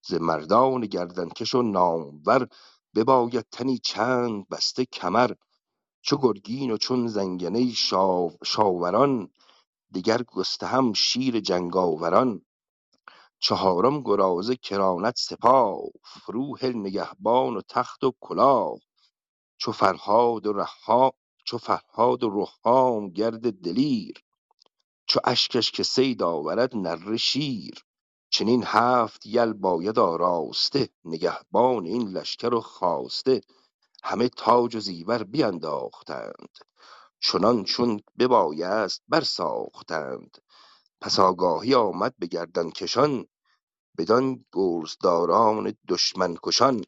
ز مردان گردنکش و نامور بباید تنی چند بسته کمر. چو گرگین و چون زنگنه شاو شاوران دگر گستهم شیر جنگاوران. چهارم گرازه کراند سپاه فروهل نگهبان و تخت و کلاه. چو فرهاد و رها چو فرهاد و رهام گرد دلیر. چو اشکش که صید آورد نره شیر. چنین هفت یل باید آراسته نگهبان این لشکر و خواسته. همه تاج و زیور بینداختند. چنان چون ببایست برساختند. پس آگاهی آمد به گردنکشان بدان گرزداران دشمن کشان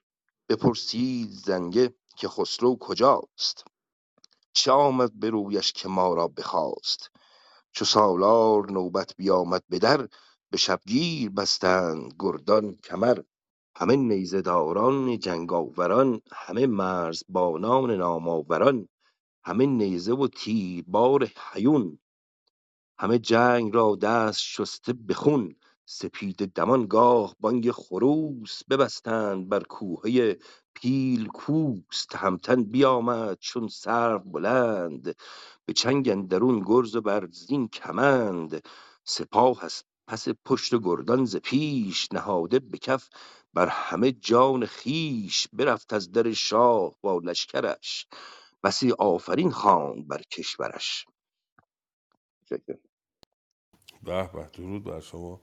بپرسید زنگه که خسرو کجاست. چه آمد به رویش که ما را بخواست؟ چو سالار نوبت بیامد به در به شبگیر بستند گردان کمر. همه نیزه داران جنگاوران همه مرزبانان نام آوران همه نیزه و تیربار هیون. همه جنگ را دست شسته به خون سپیده دمان گاه بانگ خروس ببستند بر کوهه پیل کوس. تهمتن بیامد چون سرو بلند. به چنگ اندرون گرز و بر زین کمند. سپاه از پس پشت گردان ز پیش نهاده به کف. بر همه جان خیش برفت از در شاه با لشکرش. بسی آفرین خواند بر کشورش. به به درود بر شما.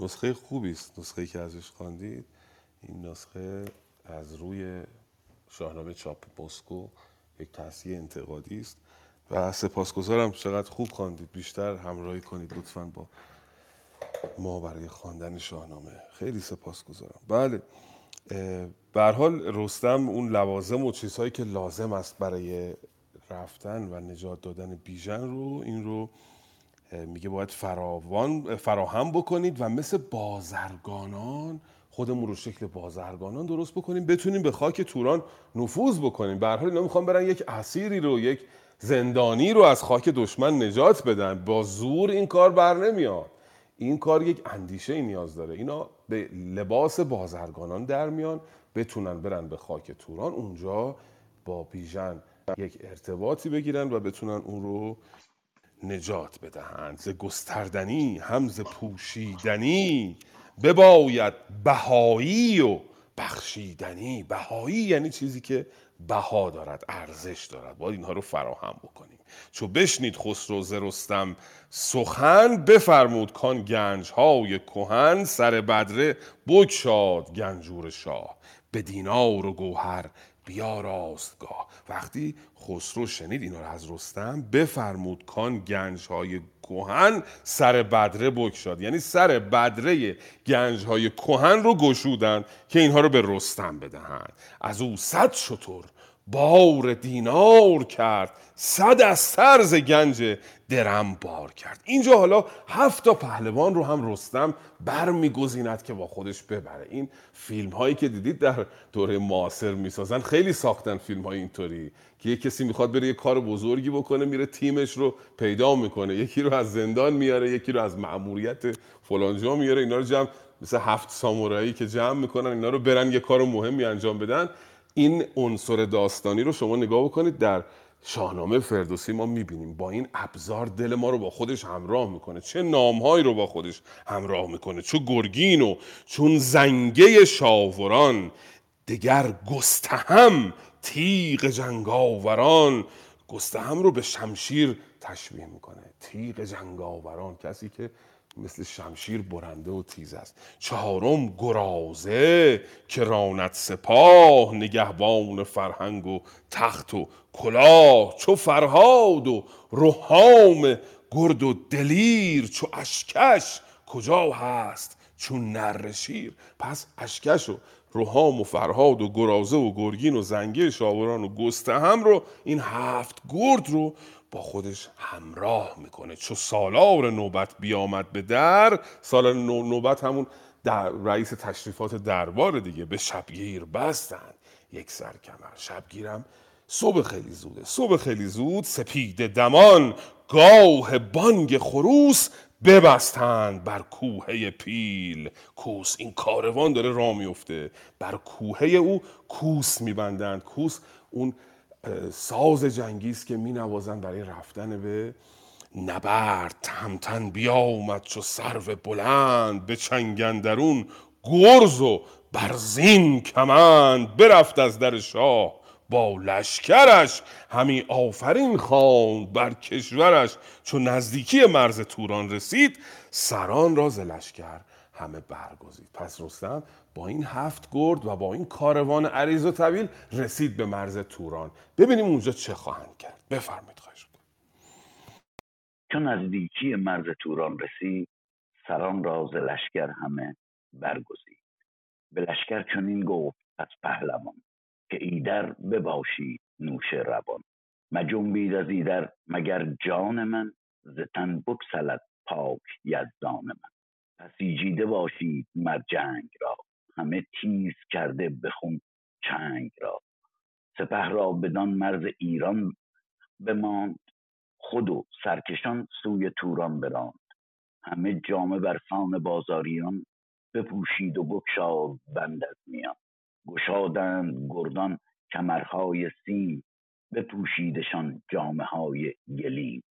نسخه خوبی است نسخه که ازش خواندید. این نسخه از روی شاهنامه چاپ مسکو یک تصحیح انتقادی است و سپاسگزارم چقدر خوب خواندید. بیشتر همراهی کنید لطفا با ما برای خواندن شاهنامه. خیلی سپاسگزارم. بله. به حال رستم اون لوازم و چیزهایی که لازم است برای رفتن و نجات دادن بیژن رو این رو میگه باید فراوان فراهم بکنید و مثل بازرگانان خودمون رو شکل بازرگانان درست بکنیم بتونیم به خاک توران نفوذ بکنیم. به هر حال اینا می‌خوان برن یک اسیری رو یک زندانی رو از خاک دشمن نجات بدن. با زور این کار بر نمیاد. این کار یک اندیشه ای نیاز داره. اینا به لباس بازرگانان در میان بتونن برن به خاک توران اونجا با بیژن یک ارتباطی بگیرن و بتونن اون رو نجات بدهند. ز گستردنی هم ز پوشیدنی بباید بهایی و بخشیدنی. بهایی یعنی چیزی که بها دارد ارزش دارد. باید اینها رو فراهم بکنیم. چو بشنید خسرو ز رستم. سخن بفرمود کان گنج های کهن. سر بدره بگشاد گنجور شاه. به دینار و گوهر بیا راستگاه. وقتی خسرو شنید اینا رو از رستم بفرمود کان گنج های کهن. سر بدره بگشاد. یعنی سر بدره گنج های کهن رو گشودند که اینها رو به رستم بدهند. از او صد شطور بار دینار کرد. صد از سرز گنج درم بار کرد. اینجا حالا هفت تا پهلوان رو هم رستم برمیگزیند که با خودش ببره. این فیلم هایی که دیدید در دوره معاصر می‌سازن خیلی ساختن فیلم های اینطوری که یه کسی می‌خواد بره یه کار بزرگی بکنه میره تیمش رو پیدا می‌کنه. یکی رو از زندان میاره یکی رو از مأموریت فلانجا میاره. اینا رو جمع مثل هفت سامورایی که جمع می‌کنن اینا رو برن یه کار مهمی انجام بدن. این عنصر داستانی رو شما نگاه بکنید در شاهنامه فردوسی ما می‌بینیم. با این ابزار دل ما رو با خودش همراه می‌کنه. چه نامهایی رو با خودش همراه می‌کنه. چون گرگین و چون زنگه شاوران دگر گستهم تیغ جنگاوران. گستهم رو به شمشیر تشبیه می‌کنه. تیغ جنگاوران کسی که مثل شمشیر برنده و تیز است. چهارم گرازه که راند سپاه نگهبان فرهنگ و تخت و کلاه چو فرهاد و روحام گرد و دلیر چو اشکش کجا هست؟ چون نر شیر. پس اشکش و روحام و فرهاد و گرازه و گرگین و زنگه شاوران و گستهم رو این هفت گرد رو با خودش همراه می‌کنه. چو سالار نوبت بیامد به در سالار نوبت همون در رئیس تشریفات دربار دیگه به شبگیر بستند. یک سرکمر. شبگیرم صبح خیلی زوده. صبح خیلی زود سپید دمان گاه بانگ خروس ببستند بر کوهه پیل. کوس این کاروان داره راه میفته بر کوهه او کوس میبندند. کوس اون ساز جنگی است که می نوازن برای رفتن به نبرد. تهمتن بیا اومد چو سرو بلند به چنگندرون گرز و برزین کمند برفت از در شاه. با لشکرش همی آفرین خواند بر کشورش. چو نزدیکی مرز توران رسید سران را ز لشکر همه برگزید. پس رستم با این هفت گرد و با این کاروان عریض و طویل رسید به مرز توران. ببینیم اونجا چه خواهند کرد. بفرمایید خواهش چون نزدیکی مرز توران رسید سران را ز لشکر همه برگزید. به لشکر چنین گفت از پهلوان که ایدر بباشید نوش روان. مجنبید از ایدر مگر جان من ز تن بگسلد پاک یزدان من. پسیجیده باشید مر جنگ را. همه تیز کرده بخون چنگ را. سپه را بدان مرز ایران بماند. خود و سرکشان سوی توران براند. همه جامه برسان بازاریان بپوشید و بگشاد بند از میان. گشادند گردان کمرهای سیم بپوشیدشان جامه های گلیم.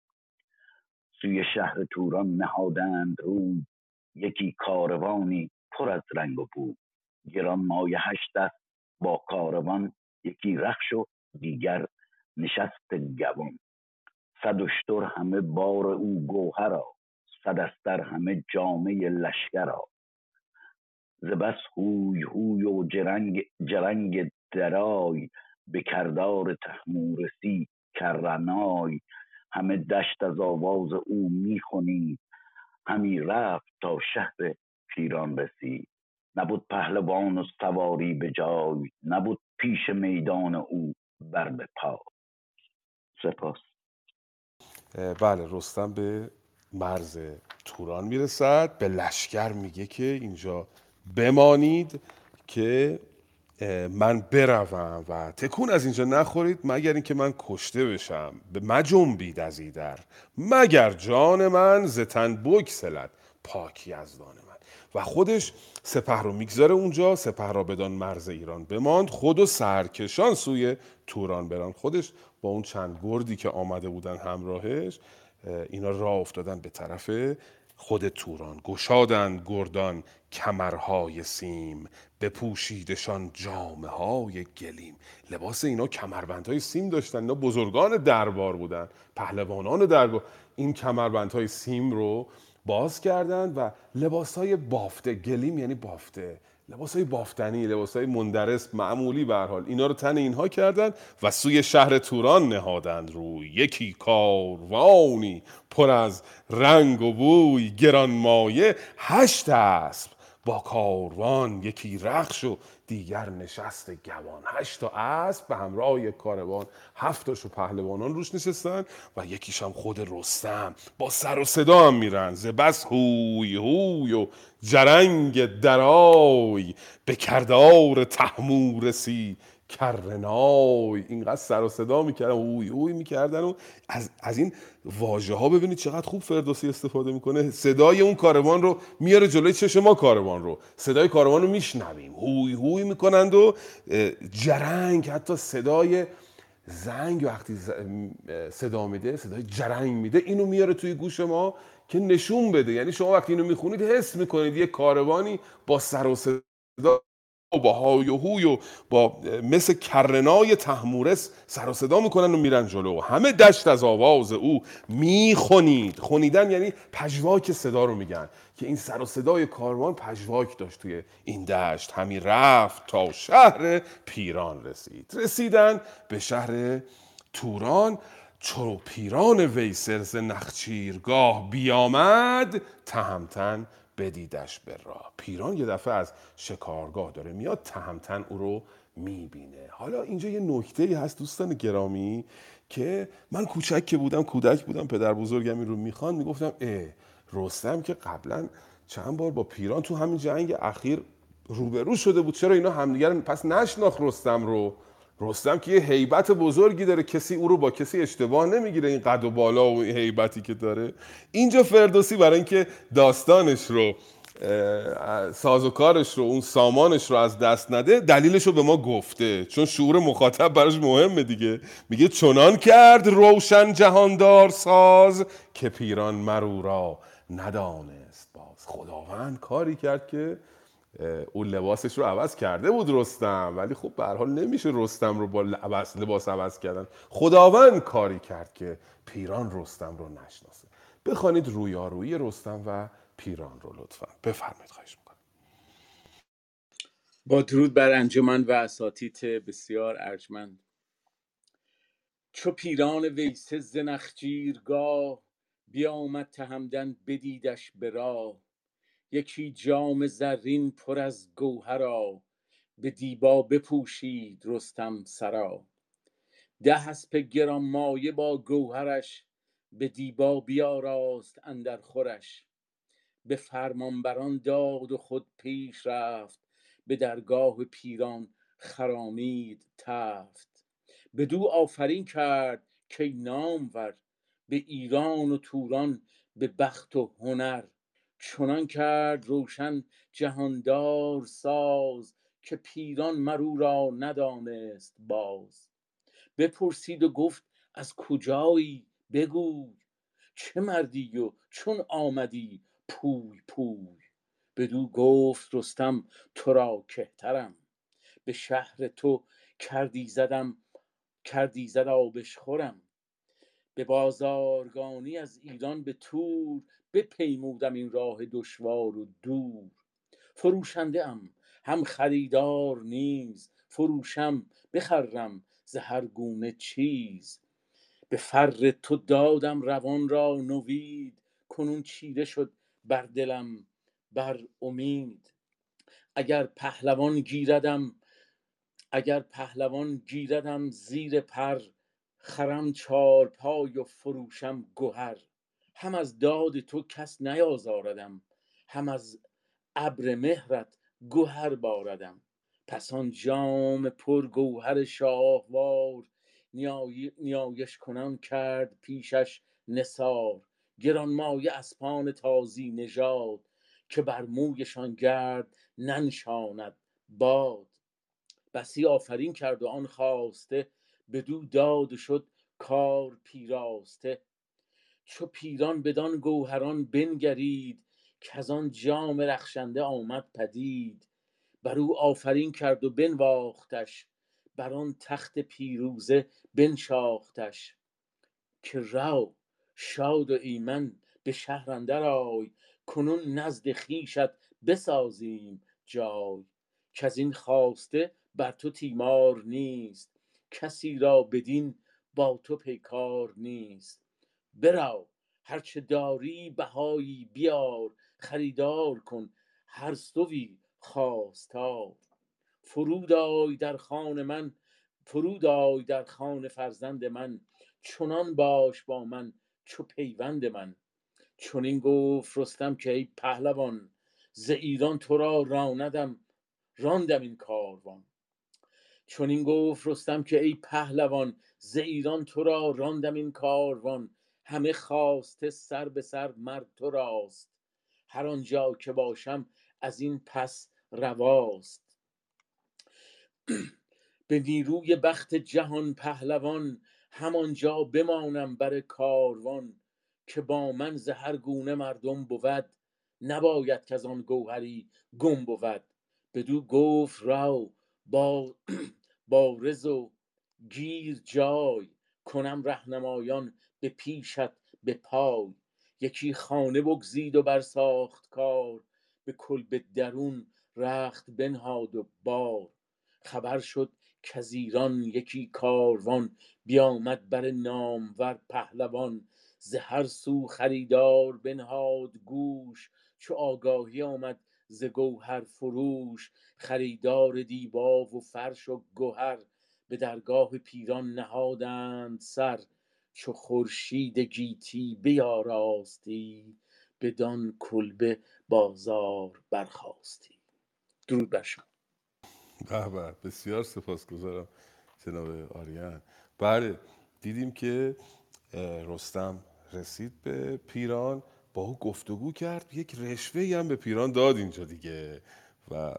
سوی شهر توران نهادند روی یکی کاروانی پر از رنگ و بو. گران مایه هشت است با کاروان یکی رخش و دیگر نشست گوان. صد اشتر همه بار او گوهرا صد استر همه جامه لشکرا. ز بس هوی هوی و جرنگ جرنگ درای به کردار تحمورسی کرنای. همه دشت از آواز او می‌خونید همی رفت تا شهر پیران رسید. نبود پهلوان و سواری به جای نبود پیش میدان او بر به پا سپاس بله رستم به مرز توران می‌رسد. به لشکر میگه که اینجا بمانید که من بروم و تکون از اینجا نخورید مگر اینکه من کشته بشم. به مجنبید از ایدر مگر جان من زتن بگسلد پاک یزدان من. و خودش سپه رو می‌گذاره اونجا سپه را بدان مرز ایران بماند خود و سرکشان سوی توران بران. خودش با اون چند گردی که آمده بودن همراهش اینا راه افتادن به طرف خود توران. گشادند گردان کمرهای سیم بپوشیدشان جامه های گلیم. لباس اینا کمربندهای سیم داشتن اینا بزرگان دربار بودن پهلوانان دربار. این کمربندهای سیم رو باز کردند و لباس های بافته گلیم یعنی بافته. لباس های بافتنی لباس های مندرس معمولی به حال. اینا رو تن اینها کردند و سوی شهر توران نهادند روی. یکی کاروانی پر از رنگ و بوی گرانمایه هشت اسب. با کاروان یکی رخش و دیگر نشست گوان. هشت تا اسب به همراه یک کاروان هفت تاشو پهلوانان روش نشستن و یکیش هم خود رستم. با سر و صدا هم میرن. ز بس هوی هوی و جرنگ درای. به کردار تحمورسی کرنای اینقدر سر و صدا می‌کردن اوی اوی می‌کردن و از, از این واژه ها ببینید چقدر خوب فردوسی استفاده می‌کنه. صدای اون کاروان رو میاره جلوی چشم ما کاروان رو. صدای کاروان رو میشنویم. هوی هوی می‌کنند و جرنگ حتی صدای زنگ وقتی صدا میده صدای جرنگ میده اینو میاره توی گوش ما که نشون بده. یعنی شما وقتی اینو می‌خونید حس می‌کنید یه کاروانی با سر و صدا با های و هوی و با مثل کرنای تحمورس سر و صدا می‌کنن و میرن جلو. همه دشت از آواز او می‌خونید. خونیدن یعنی پژواک صدا رو میگن که این سر و صدای کاروان پژواک داشت توی این دشت. همی رفت تا شهر پیران رسید. رسیدن به شهر توران. چرو پیران ویسر ز نخچیرگاه بیامد تهمتن بدیدش به راه. پیران یه دفعه از شکارگاه داره میاد تهمتن او رو می‌بینه. حالا اینجا یه نکته هست دوستان گرامی که من کوچک که بودم کودک بودم پدر بزرگم این رو می‌خوان می‌گفتم اه رستم که قبلا چند بار با پیران تو همین جنگ اخیر روبرو شده بود. چرا اینا همدیگر پس نشناخت رستم رو. رستم که یه حیبت بزرگی داره کسی او رو با کسی اشتباه نمی‌گیره این قد و بالا و حیبتی که داره. اینجا فردوسی برای اینکه داستانش رو سازوکارش رو اون سامانش رو از دست نده دلیلش رو به ما گفته. چون شعور مخاطب براش مهمه دیگه. میگه چنان کرد روشن جهاندار ساز که پیران مرو را ندانست. باز خداوند کاری کرد که اون لباسش رو عوض کرده بود رستم. ولی خب به حال نمیشه رستم رو با لباس عوض کردن. خداوند کاری کرد که پیران رستم رو نشناسه. بخوانید رویارویی رستم و پیران رو لطفا. بفرمایید خواهش می‌کنم. با درود بر انجمن و اساتید بسیار ارجمند. چو پیران ویسه زنخجیرگاه بیامد تهمدن بدیدش به راه. یکی جام زرین پر از گوهرا به دیبا بپوشید رستم سرا. ده اسپ گرانمایه با گوهرش به دیبا بیاراست اندر خورش. به فرمانبران داد و خود پیش رفت به درگاه پیران خرامید تفت. بدو آفرین کرد که نامور به ایران و توران به بخت و هنر. چنان کرد روشن جهاندار ساز که پیران مرو را ندانست باز. بپرسید و گفت از کجایی؟ بگوی چه مردی و چون آمدی؟ پوی پوی. بدو گفت رستم تو را کهترم. به شهر تو کردی زدم کردی زد آبشخورم. به بازارگانی از ایران به تور بپیمودم این راه دشوار و دور. فروشنده ام هم خریدار نیز. فروشم بخرم ز هر گونه چیز. به فر تو دادم روان را نوید. کنون چیره شد بر دلم بر امید. اگر پهلوان گیردم اگر پهلوان گیردم زیر پر خرم چارپای و فروشم گهر. هم از داد تو کس نیازاردم هم از ابر مهرت گهر باردم. پس آن جام پر گوهر شاهوار نیای- نیایش کنان کرد پیشش نثار. گرانمایه اسپان تازی نژاد که بر مویشان گرد ننشاند باد. بسی آفرین کرد و آن خواسته بدو داد شد کار پیراسته. چو پیران بدان گوهران بنگرید کزان جام رخشنده آمد پدید. بر او آفرین کرد و بنواختش بر آن تخت پیروزه بنشاختش. که رو شاد و ایمن به شهر اندر آی کنون نزد خویشت بسازیم جای. کز این خواسته بر تو تیمار نیست کسی را بدین با تو پیکار نیست. برو هرچه داری بهایی بیار خریدار کن هر سوی خواستار. فرود آی در خان من فرود آی در خان فرزند من چنان باش با من چو پیوند من. چنین گفت رستم که ای پهلوان ز ایران تو را راندم راندم این کاروان. چنین گفت رستم که ای پهلوان ز ایران تو را راندم این کاروان. همه خواسته سر به سر مرد تو راست. هر آنجا که باشم از این پس رواست. به نیروی بخت جهان پهلوان همانجا بمانم بر کاروان که با من ز هر گونه مردم بود. نباید که از آن گوهری گم بود. بدو گفت رو با با رز و گیر جای کنم رهنمایان به پیشت به پای. یکی خانه بگزید و برساخت کار. به کلبه درون رخت بنهاد و بار. خبر شد کز ایران یکی کاروان بیامد بر نامور پهلوان. ز هر سو خریدار بنهاد گوش. چو آگاهی آمد ز گوهر فروش. خریدار دیبا و فرش و گهر. به درگاه پیران نهادند سر. چو خورشید گیتی بیاراستی بدان کلبه بازار برخاستی. درود بر شما. به بسیار سپاسگزارم جناب آریان. بله دیدیم که رستم رسید به پیران با او گفتگو کرد یک رشوه هم به پیران داد اینجا دیگه. و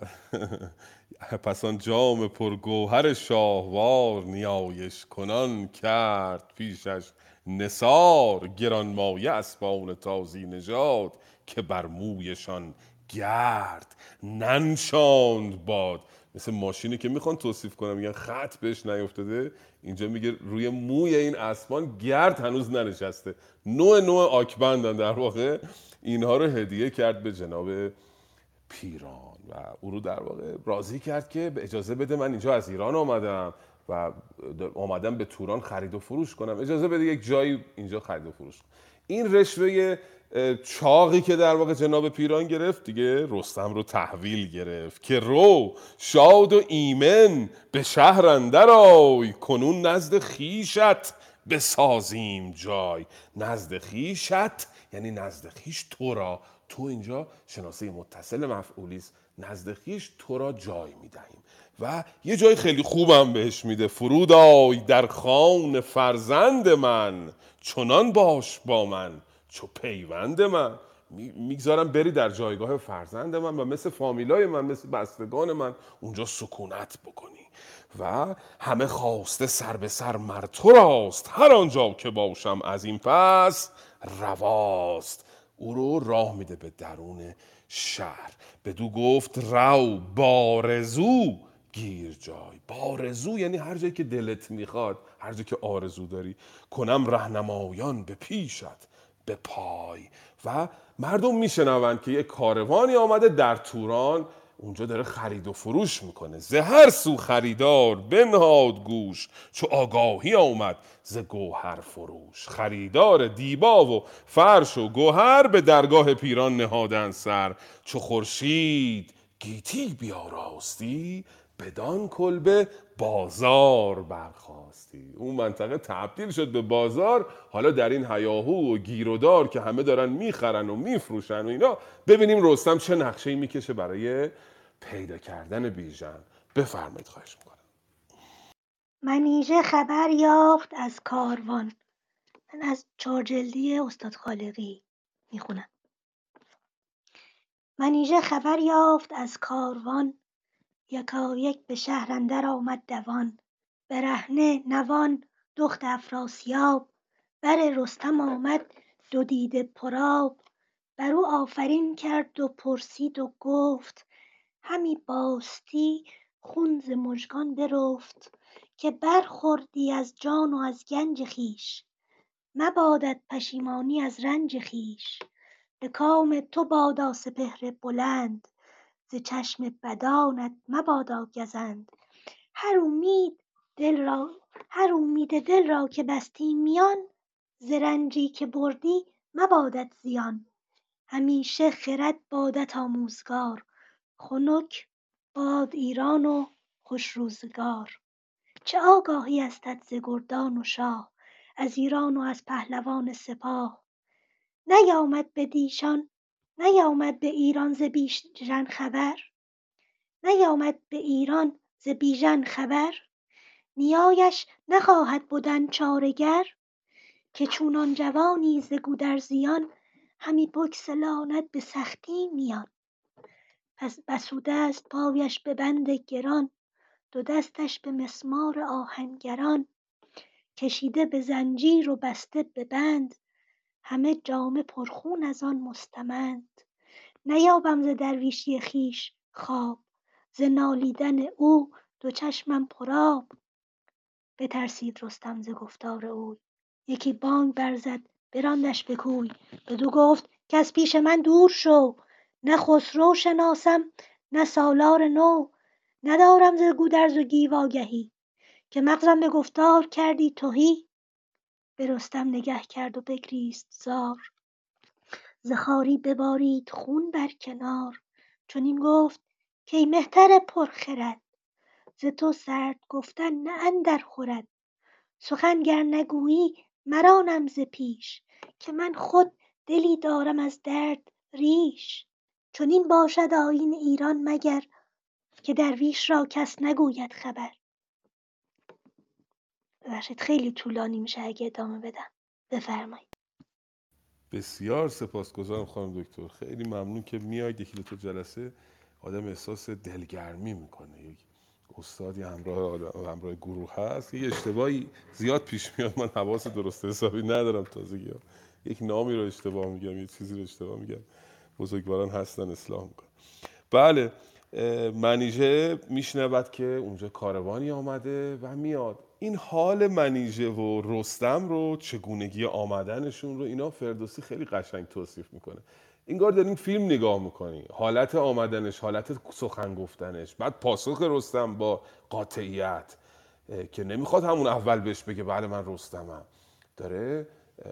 پس آن جام پرگوهر شاهوار نیایش کنان کرد پیشش نثار گرانمایه اسبان تازی نژاد که بر مویشان گرد ننشاند باد. مثل ماشینی که می‌خوان توصیف کنم میگن خط بهش نیفتاده اینجا میگه روی موی این اسبان گرد هنوز ننشسته. نوع نوع آکبندن در واقع اینها رو هدیه کرد به جناب پیران. و او رو در واقع راضی کرد که اجازه بده من اینجا از ایران آمدم و آمدم به توران خرید و فروش کنم. اجازه بده یک جایی اینجا خرید و فروش کنم. این رشوه چاقی که در واقع جناب پیران گرفت دیگه رستم رو تحویل گرفت که رو شاد و ایمن به شهر اندر آی کنون نزد خیشت بسازیم جای. نزد خیشت یعنی نزد خیش تو را تو اینجا شناسه متصل مفعولی است. نزد خیش تو را جای می‌دهیم و یه جای خیلی خوبم بهش میده. فرود آی در خان فرزند من. چنان باش با من. چو پیوند من. می- می‌گذارم بری در جایگاه فرزند من و مثل فامیلای من مثل بستگان من اونجا سکونت بکنی. و همه خواسته سر به سر مر تو راست. هر آنجا که باشم از این پس رواست. او رو راه میده به درون شهر. بدو گفت رو بارزو گیر جای. بارزو یعنی هر جایی که دلت می‌خواد هر جایی که آرزو داری کنم رهنمایان به پیشت به پای. و مردم میشنوند که یک کاروانی آمده در توران اونجا داره خرید و فروش می‌کنه. زهر سو خریدار بنهاد گوش چو آگاهی آمد ز گوهر فروش. خریدار دیبا و فرش و گوهر به درگاه پیران نهادن سر. چو خورشید گیتی بیاراستی بدان کلبه بازار برخواستی. اون منطقه تبدیل شد به بازار. حالا در این هیاهو و گیرودار که همه دارن می‌خرن و میفروشن و اینا ببینیم رستم چه نقشه می‌کشه برای پیدا کردن بیژن بفرمایید خواهش می‌کنم. منیژه خبر یافت از کاروان. من از چهارجلدی استاد خالقی می‌خونم. منیژه خبر یافت از کاروان. یکایک به شهر اندر آمد دوان. برهنه نوان دخت افراسیاب. بر رستم آمد دو دیده پرآب بر او آفرین کرد و پرسید و گفت همی باستی خون ز مژگان برفت که برخوردی از جان و از گنج خویش. مبادت پشیمانی از رنج خویش. به کام تو بادا سپهر بلند. ز چشم بدانت مبادا گزند. هر امید دل را هر امید دل را که بستی میان ز رنجی که بردی مبادت زیان. همیشه خرد بادت آموزگار. خنک باد ایران و خوش روزگار. چه آگاهی استت ز گردان و شاه از ایران و از پهلوان سپاه. نیامد بدیشان نیامد به ایران ز بیژن خبر. نیامد به ایران ز بیژن خبر. نیایش نخواهد بدن چاره گر که چونان جوانی ز گودرزیان همی بگسلاند به سختی میان. پس بسوده است پایش به بند گران دو دستش به مسمار آهنگران. کشیده به زنجیر و بسته به بند همه جامه پرخون از آن مستمند. نیابم ز درویشی خویش خواب ز نالیدن او دو چشمم پرآب بترسید رستم ز گفتار اوی یکی بانگ برزد براندش به کوی. بدو گفت کز پیش من دور شو. نه خسرو شناسم نه سالار نو. ندارم ز گودرز و گیو آگهی. که مغزم به گفتار کردی تهی. به رستم نگه کرد و بگریست زار. ز ببارید خون بر کنار. چنین گفت کای مهتر پرخرد. ز تو سرد گفتن نه اندر خورد. سخن گر نگویی مرانم ز پیش. که من خود دلی دارم از درد ریش. چنین باشد آیین ایران مگر که درویش را کس نگوید خبر؟ ببخشید خیلی طولانی میشه اگه ادامه بدم. بفرمایید. بسیار سپاسگزارم خانم دکتر. خیلی ممنون که میاید. یکی دو جلسه آدم احساس دلگرمی می‌کنه. یک استادی همراه آدم همراه گروه هست یه اشتباهی زیاد پیش میاد. من حواس درست حسابی ندارم تازگی. یک نامی رو اشتباه میگم یه چیزی رو اشتباه میگم. بزرگواران هستن اصلاح می‌کنن. بله منیژه میشنود که اونجا کاروانی آمده و میاد. این حال منیژه و رستم رو چگونگی آمدنشون رو اینا فردوسی خیلی قشنگ توصیف می‌کنه. انگار داریم فیلم نگاه می‌کنی. حالت آمدنش حالت سخن گفتنش بعد پاسخ رستم با قاطعیت که نمی‌خواد همون اول بهش بگه بله من رستمم. داره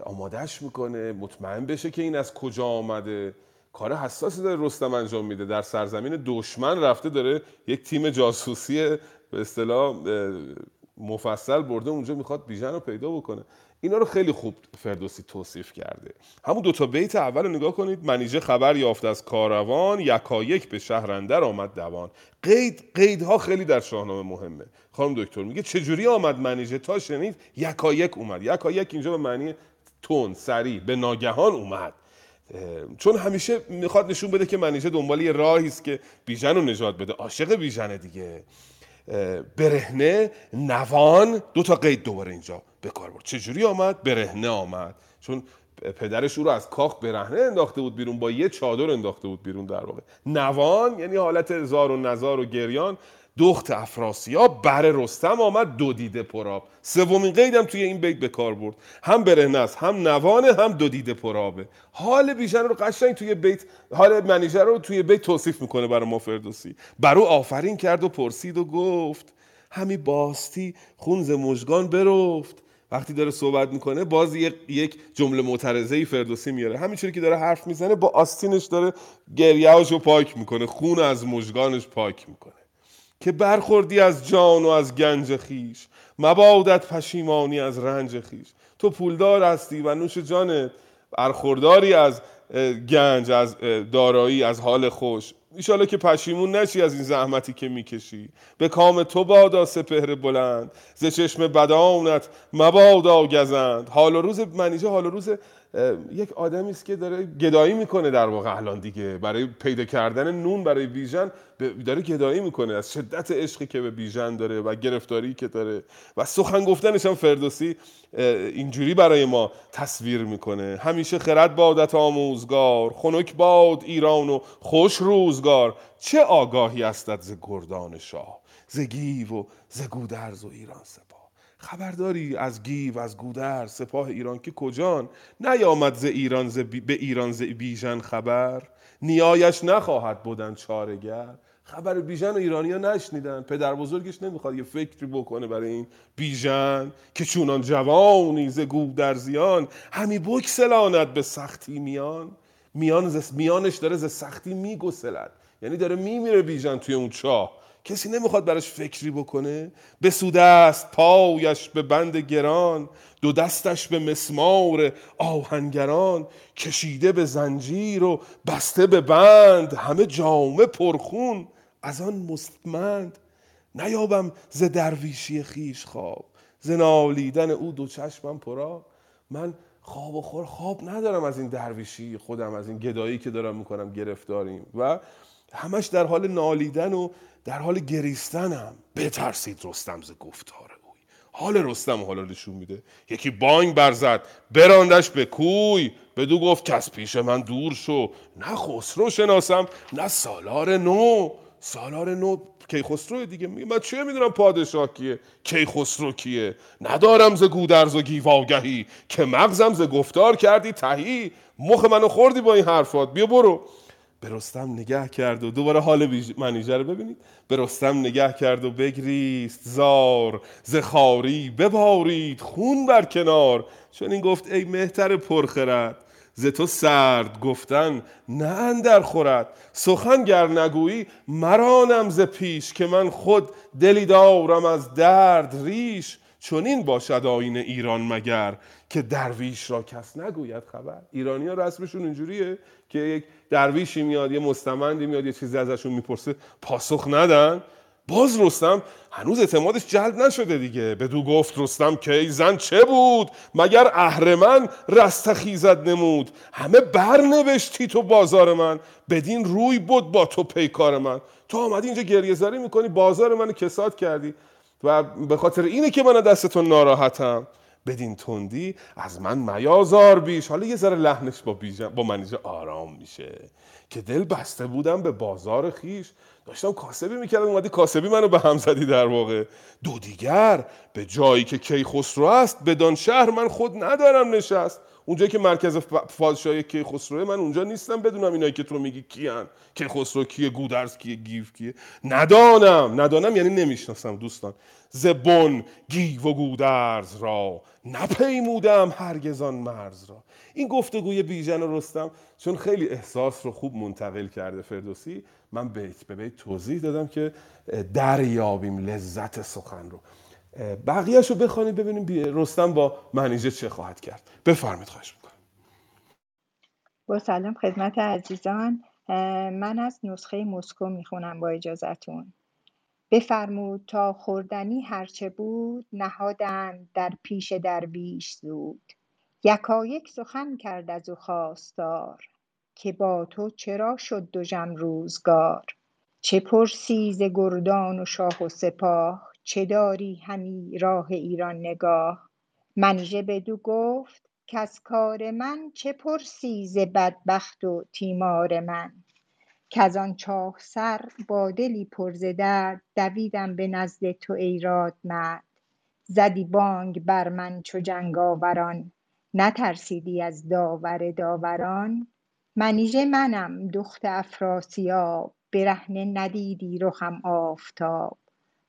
آمادهش می‌کنه مطمئن بشه که این از کجا آمده. کار حساسی داره رستم انجام میده. در سرزمین دشمن رفته داره یک تیم جاسوسی به اصطلاح مفصل برده اونجا می‌خواد بیژن رو پیدا بکنه. اینا رو خیلی خوب فردوسی توصیف کرده. همون دو تا بیت اول رو نگاه کنید. منیژه خبر یافت از کاروان یکایک به شهر اندر آمد دوان. قید قیدها خیلی در شاهنامه مهمه. خانم دکتر میگه چجوری آمد منیژه تا شنید یکایک اومد. یکایک اینجا به معنی تون سریع به ناگهان اومد. چون همیشه می‌خواد نشون بده که منیژه دنبال یه راهی است که بیژن رو نجات بده. عاشق بیژنه دیگه. برهنه نوان دو تا قید دوباره اینجا به کار برد. چجوری آمد؟ برهنه آمد. چون پدرش او رو از کاخ برهنه انداخته بود بیرون با یه چادر انداخته بود بیرون در واقع. نوان یعنی حالت زار و نزار و گریان. دخت افراسیاب بر رستم آمد دو دیده پراب سومین قیدم توی این بیت به کار برد. هم برهنه است هم نوانه هم دو دیده پرابه حال بیژن رو قشنگ توی بیت حال منیژه رو توی بیت توصیف می‌کنه برای ما فردوسی. بر او آفرین کرد و پرسید و گفت همی باستی خونز مژگان برفت. وقتی داره صحبت می‌کنه باز یک جمله معترضه ای فردوسی میاره. همینجوری که داره حرف می‌زنه با آستینش داره گریه‌اشو پاک می‌کنه خون از مژگانش پاک می‌کنه. که برخوردی از جان و از گنج خیش مبادت پشیمانی از رنج خیش تو پولدار هستی و نوش جانت برخورداری از گنج از دارایی از حال خوش. ایشالا که پشیمون نشی از این زحمتی که می‌کشی. به کام تو بادا سپهر بلند. ز چشم بدانت مبادا گزند. حال و روز منیجه حال روز یک آدمی است که داره گدایی می‌کنه در واقع الان دیگه. برای پیدا کردن نون برای بیژن داره گدایی می‌کنه. از شدت عشقی که به بیژن داره و گرفتاری که داره و سخن گفتنش هم فردوسی اینجوری برای ما تصویر می‌کنه. همیشه خرد بادت آموزگار خنک باد ایران و خوش روزگار. چه آگاهی استد ز گردان شاه ز گیو و ز گودرز و ایران خبرداری از گیو از گودر سپاه ایران که کجان؟ نیامد ز ایران ز به ایران ز بیژن خبر. نیایش نخواهد بودن چارگر. خبر بیژن و ایرانیا نشنیدن. پدر بزرگش نمی‌خواد یه فکری بکنه برای این بیژن که چونان جوانی ز گودرزیان همی بکسلاند به سختی میان. میان میانش داره ز سختی میگسلد. یعنی داره میمیره بیژن توی اون چاه. کسی نمی‌خواد براش فکری بکنه؟ بسوده است پایش به بند گران دو دستش به مسمار آهنگران کشیده به زنجیر و بسته به بند همه جامه پرخون. از آن مستمند نیابم ز درویشی خیش خواب. ز نالیدن او دو چشمم پرا من خواب و خور خواب ندارم از این درویشی خودم از این گدایی که دارم می‌کنم گرفتاریم. و همش در حال نالیدن و در حال گریستنم. بترسید رستم ز گفتار اوی. حال رستم حالا نشون میده. یکی بانگ برزد براندش به کوی. بدو گفت کس پیش من دور شو. نه خسرو شناسم نه سالار نو. سالار نو کیخسرو دیگه. میگه من چه می‌دونم پادشاه کیه؟ کیخسرو کیه؟ ندارم ز گودرز و گیواگهی. که مغزم ز گفتار کردی تهی. مخ منو خوردی با این حرفات. بیا برو. به رستم نگه کرد و دوباره حال منیژه رو ببینید. به رستم نگه کرد و بگریست زار زخاری ببارید خون بر کنار. چون این گفت ای مهتر پرخرد ز تو سرد گفتن نه اندر خورد. سخن گر نگویی مرانم ز پیش که من خود دلی دارم از درد ریش. چون این باشد آین ایران مگر که درویش را کس نگوید خبر. ایرانی ها رسمشون اینجوریه. که یک درویشی میاد یه مستمندی میاد یه چیزی ازشون می‌پرسه پاسخ ندن. باز رستم هنوز اعتمادش جلب نشده دیگه. بدو گفت رستم که ای زن چه بود؟ مگر اهرمن رستخیزد نمود؟ همه برنوشتی تو بازار من. بدین روی بود با تو پیکار من. تو آمدی اینجا گریه زاری می‌کنی بازار منو کساد کردی. و به خاطر اینه که من دستتون ناراحتم. بدین تندی از من میازار بیش. حالا یه ذره لحنش با, با منیجه آرام میشه. که دل بسته بودم به بازار خیش. داشتم کاسبی می‌کردم اومدی کاسبی منو به هم زدی در واقع. دو دیگر به جایی که کیخسرو است بدان شهر من خود ندارم نشست. اونجایی که مرکز پادشاهی کیخسروه من اونجا نیستم بدونم اینایی که تو میگی کیان. کیخسرو کیه گودرز کیه گیف کیه. ندانم. ندانم یعنی نمی‌شناسم دوستان. زبون گیو و گودرز را. نپیمودم هرگزان مرز را. این گفتگوی بیژن و رستم چون خیلی احساس رو خوب منتقل کرده فردوسی من بیت به بیت توضیح دادم که دریابیم لذت سخن رو. بقیهش رو بخوانید ببینیم رستم با منیژه چه خواهد کرد. بفرمید خواهش می‌کنم. با سلام خدمت عزیزان. من از نسخه مسکو می‌خونم با اجازتون بفرمود تا خوردنی هرچه بود نهادند در پیش درویش زود. یکایک سخن کرد از او خواستار که با تو چرا شد دژم روزگار؟ چه پرسی ز گردان و شاه و سپاه؟ چه داری همی راه ایران نگاه؟ منیژه بدو گفت کز کار من چه پرسی ز بدبخت و تیمار من؟ کز آن چاه سر با دلی پر ز درد دویدم به نزد تو ای رادمرد. زدی بانگ بر من چو جنگاوران. نترسیدی از داور داوران. منیژه منم دخت افراسیاب. برهنه ندیدی رخم آفتاب.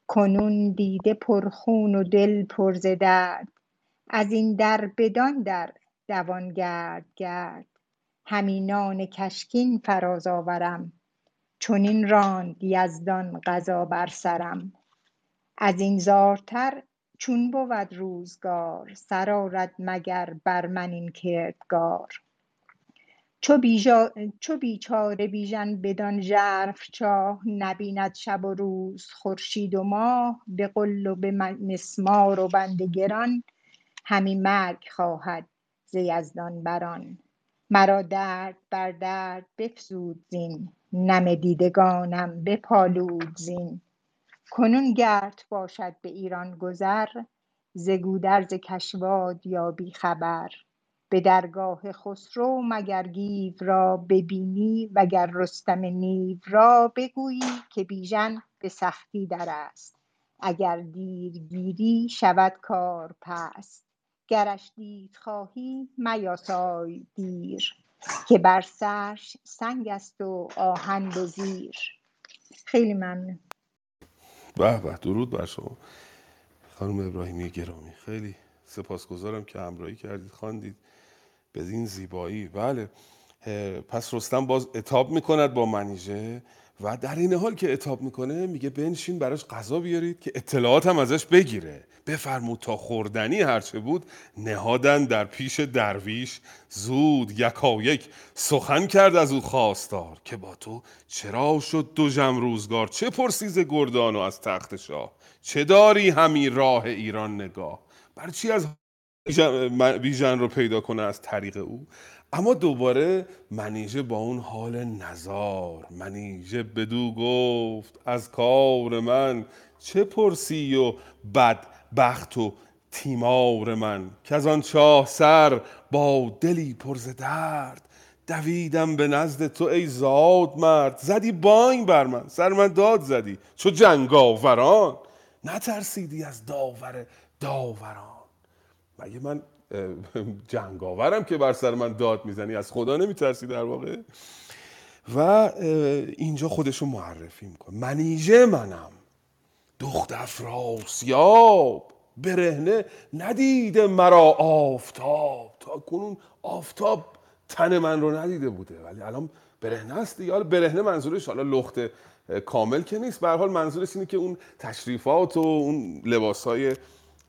کنون دیده پرخون و دل پر ز درد. از این در بدان در دوان گرد گرد. همی نان کشکین فراز آورم. چنین راند یزدان قضا بر سرم. از این زارتر چون بود روزگار سر آرد مگر بر من این کردگار. چو. چو بیچاره بیژن بدان ژرف چاه نبیند شب و روز خورشید و ماه. به غل و به مسمار و بند گران همی مرگ خواهد ز یزدان بران. مرا درد بر درد بفزود زین. نم دیدگانم بپالود زین. کنون گرت باشد به ایران گذر ز گودرز کشواد یابی خبر. به درگاه خسرو مگر گیو را ببینی وگر رستم نیو را بگویی که بیژن به سختی در است. اگر دیر گیری شود کار پست. گرش دید خواهی میاسای دیر که بر سرش سنگ است و آهن به زیر. خیلی ممنون. به به درود بر شما. خانم ابراهیمی گرامی خیلی سپاسگزارم که همراهی کردید خواندید. به این زیبایی. بله پس رستم باز اتاب می‌کند با منیژه. و در این حال که اتاب می‌کنه میگه بنشین براش غذا بیارید که اطلاعات هم ازش بگیره. بفرمود تا خوردنی هرچه بود نهادن در پیش درویش. زود یکایک سخن کرد از او خواستار که با تو چرا شد دو جم روزگار؟ چه پرسیز گردان و از تخت شاه؟ چه داری همی راه ایران نگاه؟ بر چی از بیژن رو پیدا کنه از طریق او؟ اما دوباره منیژه با اون حال نزار منیژه بدو گفت از کار من چه پرسی و بد بخت و تیمار من؟ که از آن چاه سر با دلی پرز درد دویدم به نزد تو ای زاد مرد. زدی بانگ بر من سر من داد زدی چو جنگاوران. نترسیدی از داور داوران. مگه من جنگاورم که بر سر من داد می‌زنی. از خدا نمیترسی در واقع. و اینجا خودشو معرفی می‌کنه. منیژه منم. دخت افراسیاب برهنه. ندیده مرا آفتاب. تا کنون آفتاب تن من رو ندیده بوده. ولی الان برهنه است دیگه. حالا برهنه منظورش حالا لخت کامل که نیست. به حال منظورش اینه که اون تشریفات و اون لباسای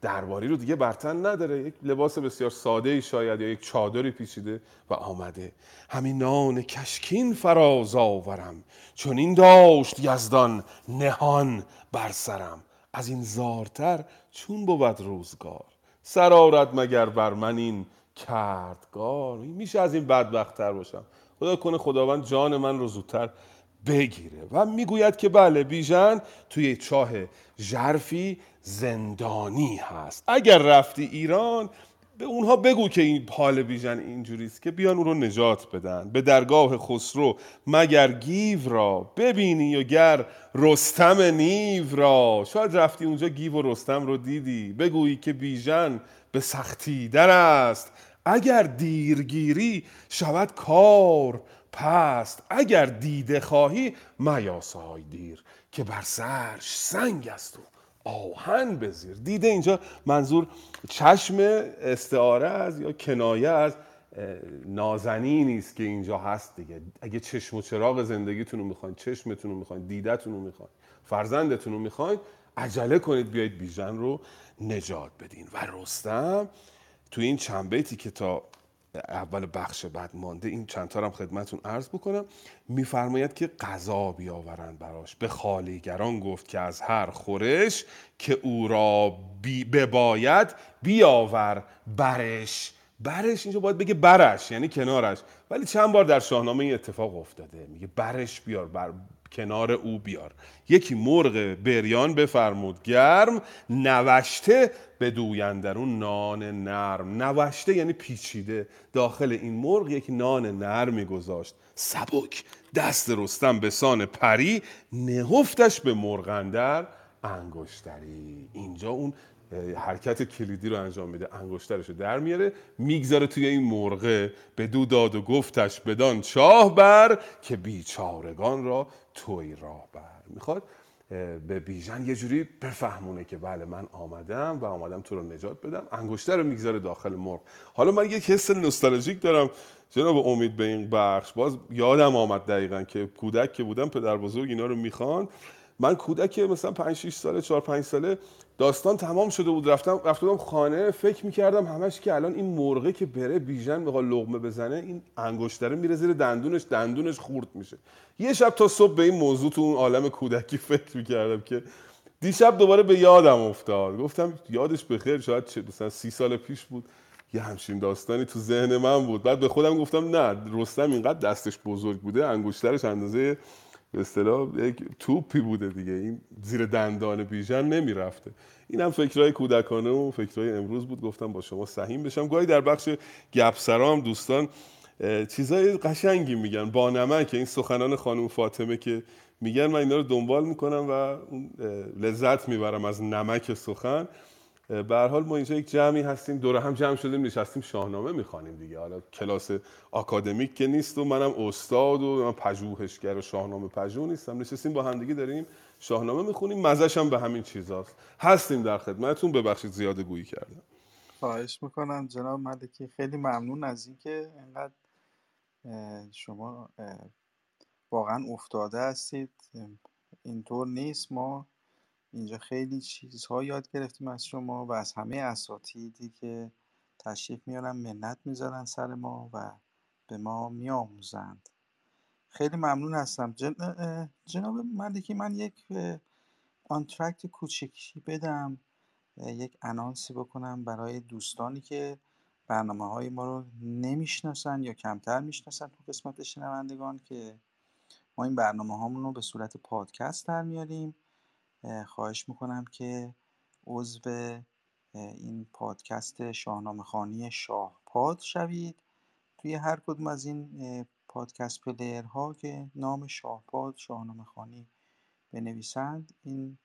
درباری رو دیگه برتن نداره. یک لباس بسیار ساده ای شاید یا یک چادری پیچیده و آمده. همین نان کشکین فراز آورم. چون این داشت یزدان نهان بر سرم. از این زارتر چون بود روزگار. سرارت مگر بر من این کردگار. میشه از این بدبختتر باشم. خدا کنه خداوند جان من رو زودتر بگیره. و می‌گوید که بله بیژن توی چاه ژرفی زندانی هست. اگر رفتی ایران به اونها بگو که این حال بیژن اینجوریست که بیان او رو نجات بدن. به درگاه خسرو مگر گیو را ببینی و گر رستم نیو را؟ شاید رفتی اونجا گیو و رستم رو دیدی. بگویی که بیژن به سختی در است. اگر دیرگیری شود کار پست اگر دیده خواهی میاسای دیر که بر سرش سنگ است و آهن بزیر. دیده اینجا منظور چشم استعاره از یا کنایه از نازنی نیست که اینجا هست دیگه. اگه چشم و چراغ زندگیتون رو می‌خواین چشمتون رو می‌خواین دیدتون رو می‌خواین فرزندتون رو می‌خواین عجله کنید بیایید بیژن رو نجات بدین. و رستم تو این چند بیتی که تا اول بخش بعد مانده. این چند هم خدمتون عرض بکنم. میفرماید که غذا بیاورند براش. به خالیگران گفت که از هر خورش که او را بی بباید بیاور برش. برش اینجا باید بگه برش یعنی کنارش. ولی چند بار در شاهنامه این اتفاق افتاده. میگه برش بیار بر کنار او بیار. یکی مرغ بریان بفرمود گرم نوشته به دویندرون نان نرم. نوشته یعنی پیچیده. داخل این مرغ یک نان نرمی گذاشت. سبک دست رستم به سان پری نهفتش به مرغندر انگشتری. اینجا اون حرکت کلیدی رو انجام میده انگشترش رو در میاره می‌گذاره توی این مرغه به دو داد و گفتش بدان چاه بر که بیچارگان را توی راه بر می‌خواد. به بیژن یه جوری بفهمونه که بله من آمدم و آمدم تو رو نجات بدم انگشتر رو می‌گذاره داخل مرغ. حالا من یک حس نوستالژیک دارم جناب امید به این بخش باز یادم آمد دقیقا که کودک که بودم پدر بزرگ اینا رو می‌خوان من کودک مثلا 5 6 ساله 4 5 ساله داستان تمام شده بود. رفتم رفتم خانه فکر می‌کردم همش که الان این مرغه که بره بیژن بخواد لغمه بزنه این انگشتره میره زیر دندونش دندونش خورد میشه. یه شب تا صبح به این موضوع تو اون عالم کودکی فکر می‌کردم که دیشب دوباره به یادم افتاد. گفتم یادش بخیر شاید مثلا سی سال پیش بود. یه همچین داستانی تو ذهن من بود. بعد به خودم گفتم نه رستم اینقدر دستش بزرگ بوده انگشترش اندازه به اصطلاح یک توپی بوده دیگه. این زیر دندان بیژن نمی‌رفته. اینم فکرهای کودکانه و فکرهای امروز بود. گفتم با شما سهیم بشم. گاهی در بخش گپسرا هم دوستان چیزای قشنگی میگن. با نمک. این سخنان خانم فاطمه که میگن من اینا رو دنبال می‌کنم و لذت می‌برم از نمک سخن. به حال ما اینجا یک جمعی هستیم دور هم جمع شدیم نشستیم شاهنامه می‌خوانیم دیگه. حالا کلاس آکادمیک که نیست و منم استاد و من پژوهشگر و شاهنامه پژوه نیستم. نشستیم با همدیگه داریم شاهنامه می‌خونیم. مزش هم به همین چیزاست. هستیم در خدمتتون. ببخشید زیاده گویی کردم. خواهش می‌کنم. جناب ملکی خیلی ممنون از اینکه اینقدر شما واقعا افتاده هستید. اینطور نیست. ما اینجا خیلی چیزها یاد گرفتیم از شما و از همه اساتیدی که تشریف میارن منت می‌ذارن سر ما و به ما میآموزند. خیلی ممنون هستم. جن... جناب ملکی من یک آنترکت کوچکی بدم. یک انانسی بکنم برای دوستانی که برنامه های ما رو نمی‌شناسن یا کمتر می‌شناسن تو قسمت شنوندگان که ما این برنامه هامون رو به صورت پادکست در میاریم. خواهش می‌کنم که عضو این پادکست شاهنامه خانی شاهپاد شوید. توی هر کدوم از این پادکست ها که نام شاهپاد شاهنامه خوانی بنویسند این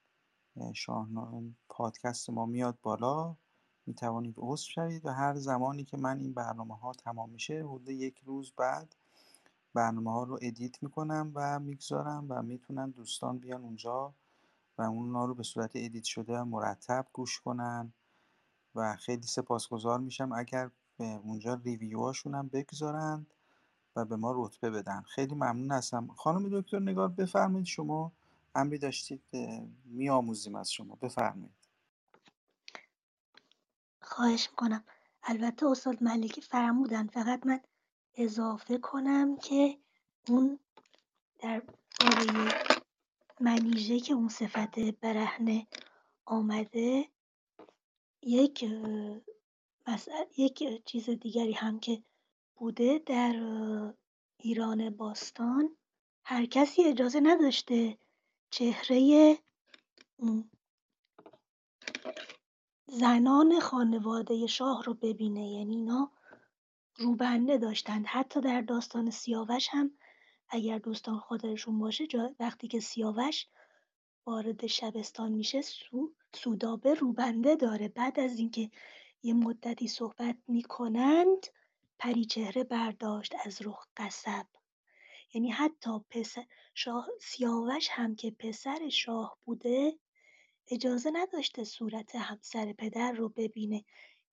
شاهنامه پادکست ما میاد بالا. می توانید عضو شوید و هر زمانی که من این برنامه ها تمام میشه حدود یک روز بعد برنامه ها رو ادیت می‌کنم و می‌گذارم و می‌تونن دوستان بیان اونجا و اونا رو به صورت ادیت شده مرتب گوش کنن و خیلی سپاسگزار میشم اگر به اونجا ریویوهاشون هم بگذارند و به ما رتبه بدن. خیلی ممنون هستم. خانم دکتر نگار بفرمایید شما. امری داشتید میآموزیم از شما. بفرمایید. خواهش می‌کنم. البته استاد ملکی فرمودن فقط من اضافه کنم که اون در باره منیژه که اون صفت برهنه آمده یک یک چیز دیگری هم که بوده در ایران باستان هر کسی اجازه نداشته چهره زنان خانواده شاه رو ببینه. یعنی اینا روبنده داشتند. حتی در داستان سیاوش هم اگر دوستان خاطرشون باشه وقتی که سیاوش وارد شبستان میشه سو سودابه روبنده داره. بعد از اینکه یه مدتی صحبت می‌کنند پریچهره برداشت از رخ قصب. یعنی حتی پسر شاه سیاوش هم که پسر شاه بوده اجازه نداشته صورت همسر پدر رو ببینه.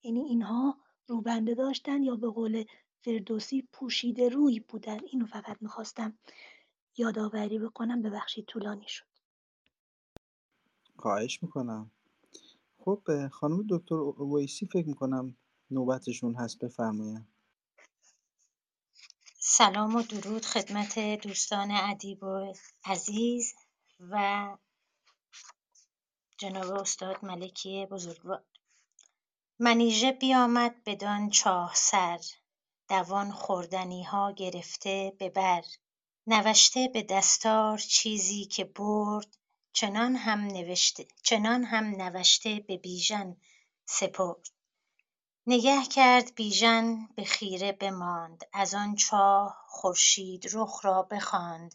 یعنی اینها روبنده داشتن یا به قول فردوسی پوشیده روی بودن. اینو فقط می‌خواستم یادآوری بکنم. ببخشید طولانی شد. خواهش می‌کنم. خب خانم دکتر ویسی فکر می‌کنم نوبتشون هست بفرمایید سلام و درود خدمت دوستان ادیب و عزیز و جناب استاد ملکی بزرگوار. منیژه بیامد بدان چاه سر. دوان خوردنی ها گرفته به بر. نوشته به دستار چیزی که برد چنان هم نوشته چنان هم نوشته به بیژن سپرد. نگه کرد بیژن به خیره بماند از آن چاه خورشید رخ را بخواند.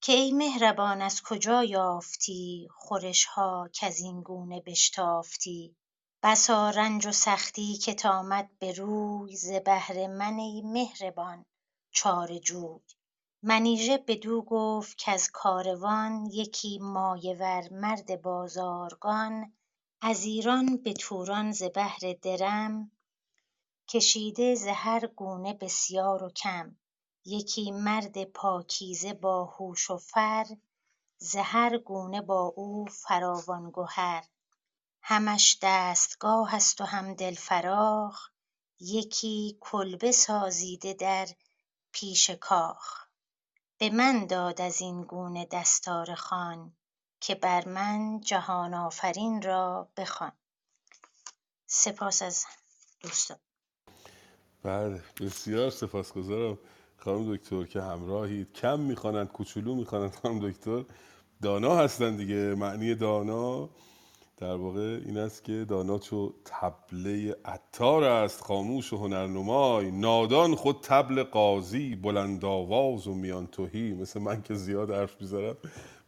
که ای مهربان از کجا یافتی؟ خورشها کزین گونه بشتافتی؟ بسا رنج و سختی که ت آمد به روی ز بهر من ای مهربان چاره جوی. منیژه بدو گفت کز کاروان یکی مایه ور مرد بازارگان از ایران به توران ز بهر درم کشیده ز هر گونه بسیار و کم. یکی مرد پاکیزه با هوش و فر ز هر گونه با او فراوان گهر. همش دستگاه است و هم دل فراخ یکی کلبه سازیده در پیش کاخ. به من داد ازین گونه دستار خوان که بر من جهان آفرین را بخوان. سپاس از دوستان. بله بسیار سپاسگزارم خانم دکتر که همراهید کم می‌خوانند کوچولو می‌خوانند خانم دکتر. دانا هستن دیگه معنی دانا. در واقع این است که دانا چو تبله عطار است خاموش و هنرنمای. نادان خود طبل قاضی بلند آواز و میان تهی مثل من که زیاد حرف می‌زنم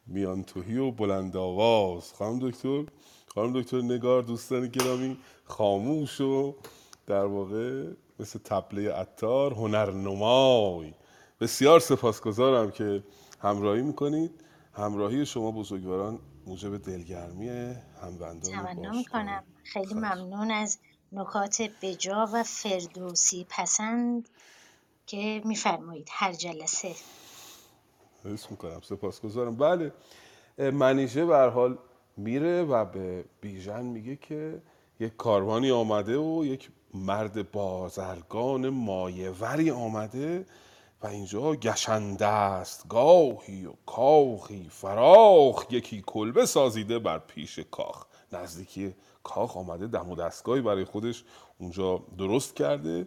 میان تهی و بلند آواز خانم دکتر خانم دکتر نگار دوستان گرامی خاموش و در واقع مثل تبله عطار هنرنمای. بسیار سپاسگزارم که همراهی می‌کنید. همراهی شما بزرگواران موجب دلگرمی هموندان تمنا می‌کنم. خیلی ممنون از نکات بجا و فردوسی پسند که میفرمایید. هر جلسه. حس می‌کنم. سپاسگزارم. بله. منیژه به حال میره و به بیژن میگه که یک کاروانی آمده و یک مرد بازرگان مایوری آمده و اینجا گشنده است گاهی و کاخی فراخ یکی کلبه سازیده بر پیش کاخ. نزدیکی کاخ آمده دم و دستگاهی برای خودش اونجا درست کرده.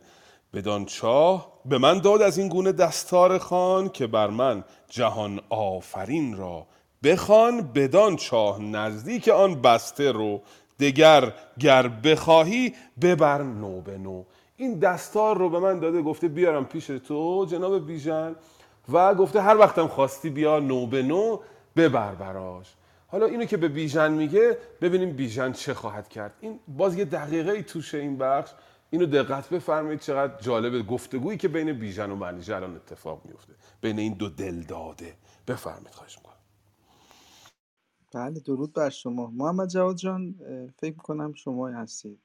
بدان چاه به من داد از این گونه دستار خان که بر من جهان آفرین را بخوان. بدان چاه نزدیک آن بسته رو دگر گر بخواهی ببر نو به نو. این دستار رو به من داده گفته بیارم پیش تو. جناب بیژن. و گفته هر وقتم خواستی بیا نو به نو ببر براش. حالا اینو که به بیژن میگه ببینیم بیژن چه خواهد کرد. این باز یه دقیقه ای توشه این بخش. اینو دقت بفرمایید چقدر جالب گفتگویی که بین بیژن و منیژه الان اتفاق میفته بین این دو دل داده بفرمایید خواهش می‌کنم. بله درود بر شما. محمد جواد جان فکر کنم شما هستید.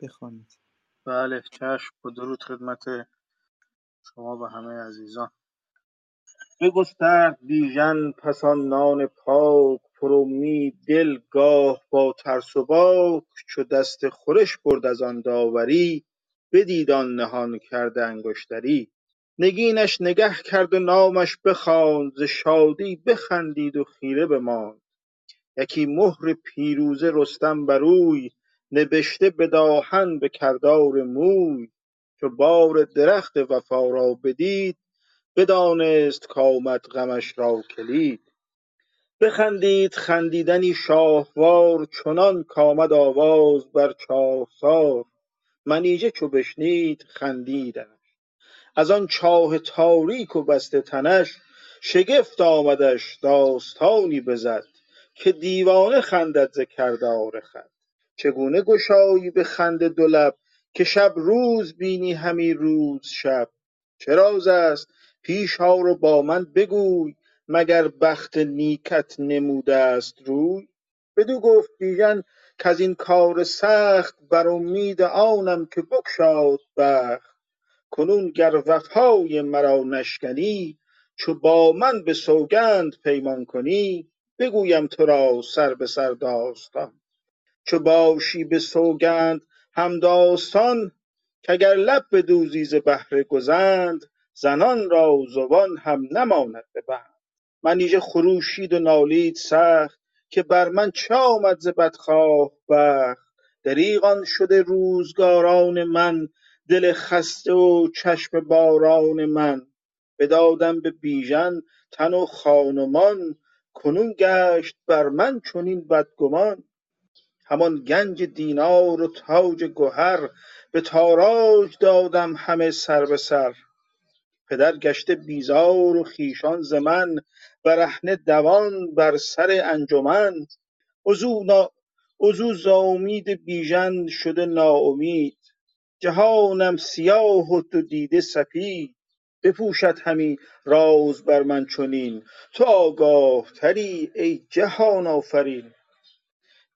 بخوانید. بله چشم با درود خدمت شما و همه عزیزان. بگسترد بیژن پس آن نان پاک پر امید دل گاه با ترس و باک چو دست خورش برد از آن داوری بدید آن نهان کرده انگشتری. نگینش نگه کرد و نامش بخواند ز شادی بخندید و خیره بماند. یکی مهر پیروزه رستم بروی نبشته بداهن به کردار موی چو بار درخت وفا را بدید بدانست کآمد غمش را کلید. بخندید خندیدنی شاهوار چنان کآمد آواز بر چاهسار منیژه چو بشنید خندیدش از آن چاه تاریک و بسته تنش شگفت آمدش داستانی بزد که دیوانه خندد ز کردار خود چگونه گشایی به خنده دو که شب روز بینی همی روز شب؟ چه راز است پیش آر و با من بگوی مگر بخت نیکت نموده است روی؟ بدو گفت بیژن کز کار سخت بر امید آنم که بگشاد بخت. کنون گر وفای مرا نشکنی چو با من به سوگند پیمان کنی بگویم تو را سر به سر داستان. چو باشی به سوگند همداستان کاگر لب بدوزی ز بهر گزند زنان را زبان هم نماند به بند. منیژه خروشید و نالید سخت که بر من چه آمد ز بدخواه بخت. دریغان شده روزگاران من دل خسته و چشم باران من. بدادم به بیژن تن و خان و کنون گشت بر من چنین بدگمان. همان گنج دینار و تاج گهر به تاراج دادم همه سر به سر. پدر گشته بیزار و خویشان ز من برهنه دوان بر سر انجمن. عزو ز امید بیژن شده ناامید. جهانم سیاه و دو دیده سپید. بپوشد همی راز بر من چنین. تو آگاه تری ای جهان آفرین.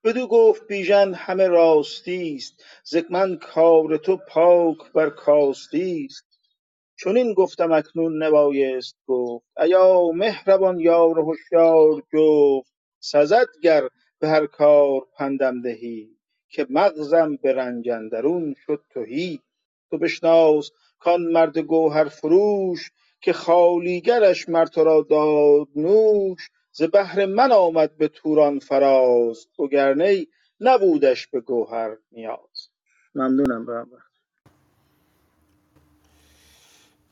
بدو گفت بیژن همه راستی است ز من کار تو پاک بر کاستی است چنین گفتم اکنون نبایست گفت ایا مهربان یار و هشیار جفت سزد گر به هر کار پندم دهی که مغزم به رنج اندرون شد تهی. تو بشناس کان مرد گوهر فروش که خوالیگرش مر تو را داد نوش. ز بهر من آمد به توران فراز وگرنه نبودش به گوهر نیاز. ممنونم به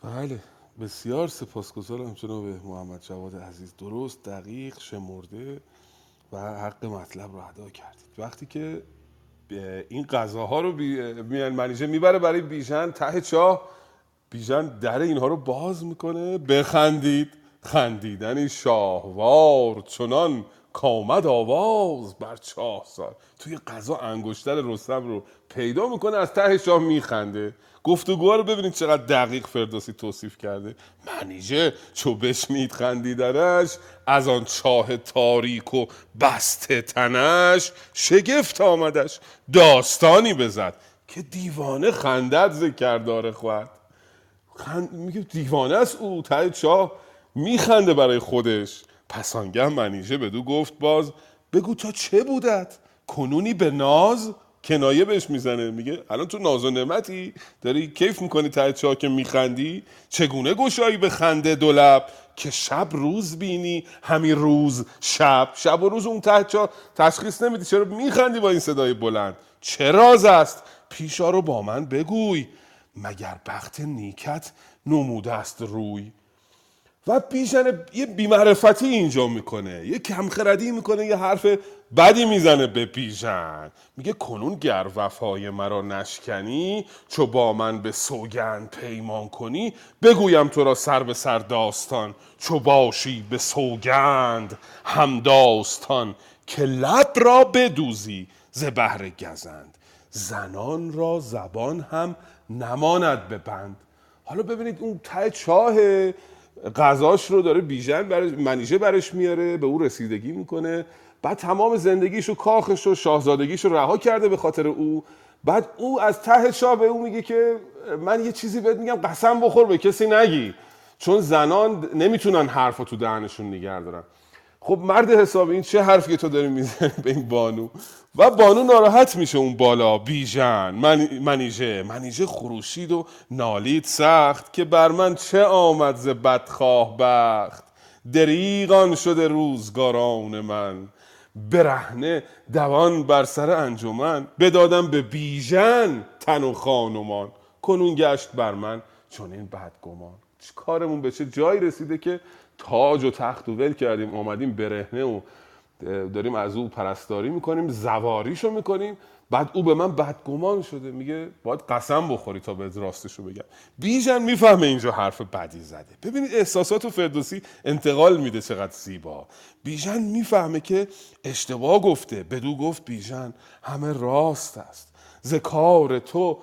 بله بسیار سپاسگزارم جناب محمد جواد عزیز. درست دقیق شمرده و حق مطلب رو ادا کردید. وقتی که این غذاها رو. میان منیژه می‌بره برای بیژن ته چاه بیژن در اینها رو باز می‌کنه بخندید. خندیدنی شاهوار چنان کامد آواز بر چاه سار توی غذا انگشتر رستم رو پیدا می‌کنه از ته شاه میخنده. گفتگوها رو ببینید چقدر دقیق فردوسی توصیف کرده. منیژه چو بشنید خندیدنش از آن چاه تاریک و بسته تنش شگفت آمدش. داستانی بزد که دیوانه خندد ز کردار خود. خند... میگه دیوانه است او ته چاه میخنده برای خودش. پس آنگه منیژه بدو گفت باز بگو تا چه بودت؟ کنونی به ناز کنایه بهش می‌زنه. میگه الان تو ناز و نعمتی؟ داری کیف می‌کنی ته چاه که میخندی؟ چگونه گشایی به خنده دو لب؟ که شب روز بینی همین روز شب. شب و روز اون ته چاه تشخیص نمیدی. چرا میخندی با این صدای بلند؟ چه راز است؟ پیشا رو با من بگوی. مگر بخت نیکت نموده است روی؟ و بیژن یه بیمعرفتی اینجا می‌کنه. یه کمخردی می‌کنه یه حرف بدی می‌زنه به بیژن میگه کنون گر وفای مرا نشکنی چو با من به سوگند پیمان کنی بگویم تو را سر به سر داستان. چو باشی به سوگند هم داستان که لب را بدوزی ز بهر گزند. زنان را زبان هم نماند به بند. حالا ببینید اون ته چاه غذاش رو داره بیژن برش منیژه برش میاره به او رسیدگی می‌کنه. بعد تمام زندگیش و کاخش و شاهزادگیش رو رها کرده به خاطر او. بعد او از ته چاه به او میگه که من یه چیزی بهت میگم قسم بخور به کسی نگی. چون زنان نمی‌تونن حرف تو دهنشون نگه دارن. خب مرد حسابی این چه حرفی تو داری می‌زنی به این بانو؟ و بانو ناراحت میشه اون بالا. بیژن من منیژه منیژه خروشید و نالید سخت که بر من چه آمد ز بدخواه بخت؟ دریغان شده روزگاران من. برهنه دوان بر سر انجمن. بدادم به بیژن تن و خانمان کنون گشت بر من چون این بدگمان. کارمون به چه جایی رسیده که تاج و تخت و ول کردیم آمدیم برهنه و داریم از او پرستاری می‌کنیم زواریشو می‌کنیم. بعد او به من بدگمان شده میگه باید قسم بخوری تا به راستشو بگم. بیژن می‌فهمه اینجا حرف بدی زده. ببینید احساسات و فردوسی انتقال میده چقدر زیبا. بیژن می‌فهمه که اشتباه گفته. بدو گفت بیژن همه راست است. ز کار تو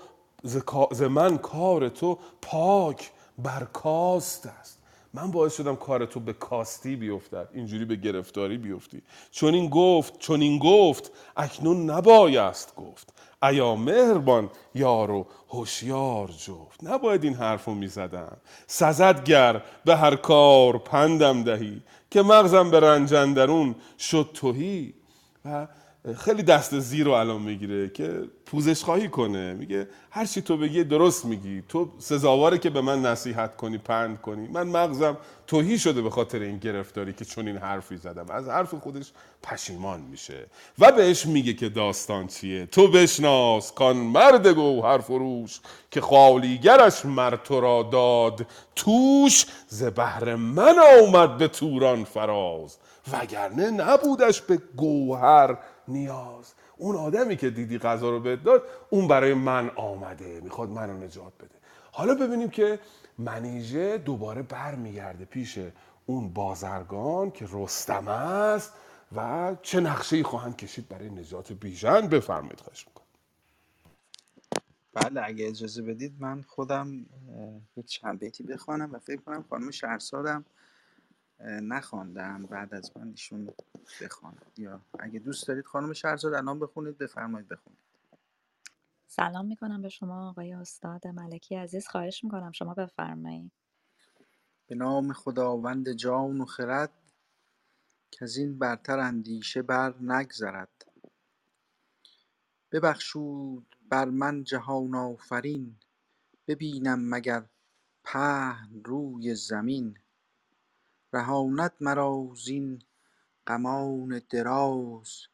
ز, من کار تو پاک برکاست است. من باعث شدم کار تو به کاستی بیفتد اینجوری به گرفتاری بیفتی. چون این گفت چون این گفت اکنون نبایست گفت. ایا مهربان یار و هوشیار جفت. نباید این حرف رو می‌زدم. سزد گر به هر کار پندم دهی که مغزم به رنجندرون شد توهی و خیلی دست زیر رو الان می‌گیره که پوزش خواهی کنه. میگه هر چی تو بگی درست میگی. تو سزاواره که به من نصیحت کنی پند کنی. من مغزم توهی شده به خاطر این گرفتاری که چون این حرفی زدم. از حرف خودش پشیمان میشه. و بهش میگه که داستان چیه؟ تو بشناس کان مرد گوهر فروش که خالیگرش مر تو را داد. توش ز بهر من آمد به توران فراز. وگرنه نبودش به گوهر نیاز. اون آدمی که دیدی غذا رو بهت داد اون برای من آمده می‌خواد منو نجات بده. حالا ببینیم که منیژه دوباره برمیگرده پیش اون بازرگان که رستم است و چه نقشه ای خواهند کشید برای نجات بیژن. بفرمایید خواهش می‌کنم. بله اگه اجازه بدید من خودم یه چند بیتی بخوانم و فکر کنم خانم شهرسارم اه، نخواندم بعد از من ایشون بخوانم یا اگه دوست دارید خانم شهرزاد الان بخونید بفرمایید بخونید. سلام می‌کنم به شما آقای استاد ملکی عزیز. خواهش می‌کنم شما بفرمایید. به نام خداوند جان و خرد که از این برتر اندیشه بر نگذرد. ببخشود بر من جهان آفرین ببینم مگر پهن روی زمین. رهاند مرا زین غمان دراز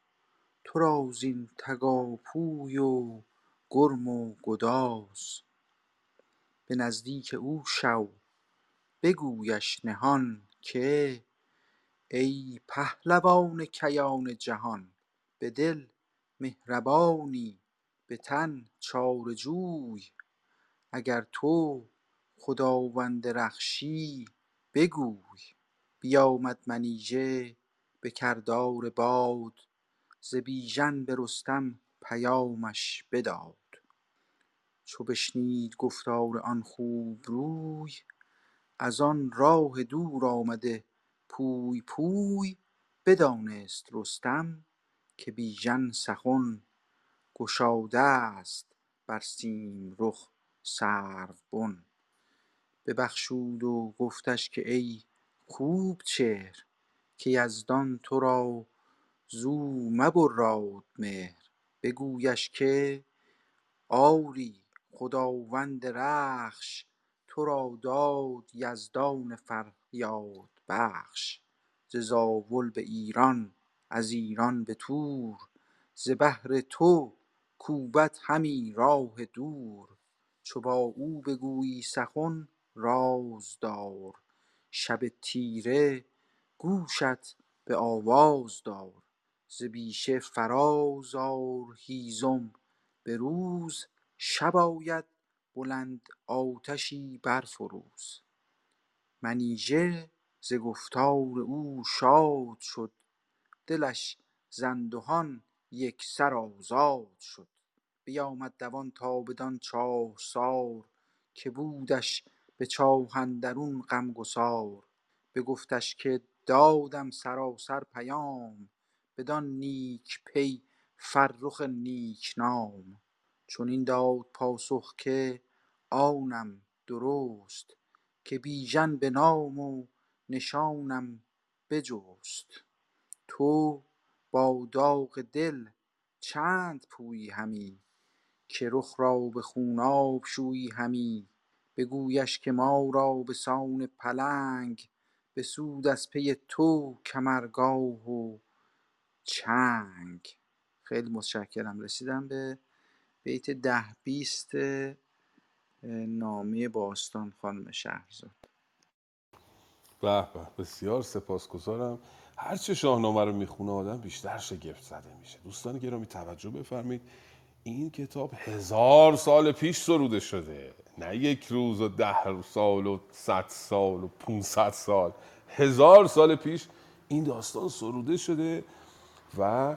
تو را زین تگاپوی و گرم و گداز. به نزدیک او شو بگویش نهان که ای پهلوان کیان جهان به دل مهربانی به تن چاره جوی اگر تو خداوند رخشی بگوی بیامد منیژه به کردار باد ز بیژن به رستم پیامش بداد. چو بشنید گفتار آن خوب روی از آن راه دور آمده پوی پوی بدانست رستم که بیژن سخن گشاده است بر سیمرغ سروبن. ببخشود و گفتش که ای خوب چهر که یزدان تو را زو مبراد مهر. بگویش که آری خداوند رخش تو را داد یزدان فریاد بخش. ز زاول به ایران از ایران به تور. ز بهر تو کوبد همی راه دور. چو با او بگویی سخن راز دار شب تیره گوشت به آواز دار ز بیشه فراز آر هیزم. به روز شب آید بلند آتشی برفروز. منیژه ز گفتار او شاد شد دلش ز اندهان یکسر آزاد شد. بیامد دوان تا بدان چاهسار که بودش به چاه اندرون غمگسار. بگفتش که دادم سراسر پیام بدان نیک پی فرخ نام. چنین داد پاسخ که آنم درست که بیژن به نام و نشانم بجست. تو با داغ دل چند پویی همی؟ که رخ را به خوناب شویی همی؟ بگویش که ما را به سان پلنگ بسود از پی تو کمرگاه و چنگ. خیلی متشکرم. رسیدم به بیت ده بیست نامه باستان خانم شهرزاد. به به بسیار سپاسگزارم. هر چه شاهنامه رو می‌خونه آدم بیشتر شگفت زده میشه. دوستان گرامی توجه بفرمایید. این کتاب هزار سال پیش سروده شده. نه یک روز و ده سال و صد سال و 500 سال. هزار سال پیش این داستان سروده شده و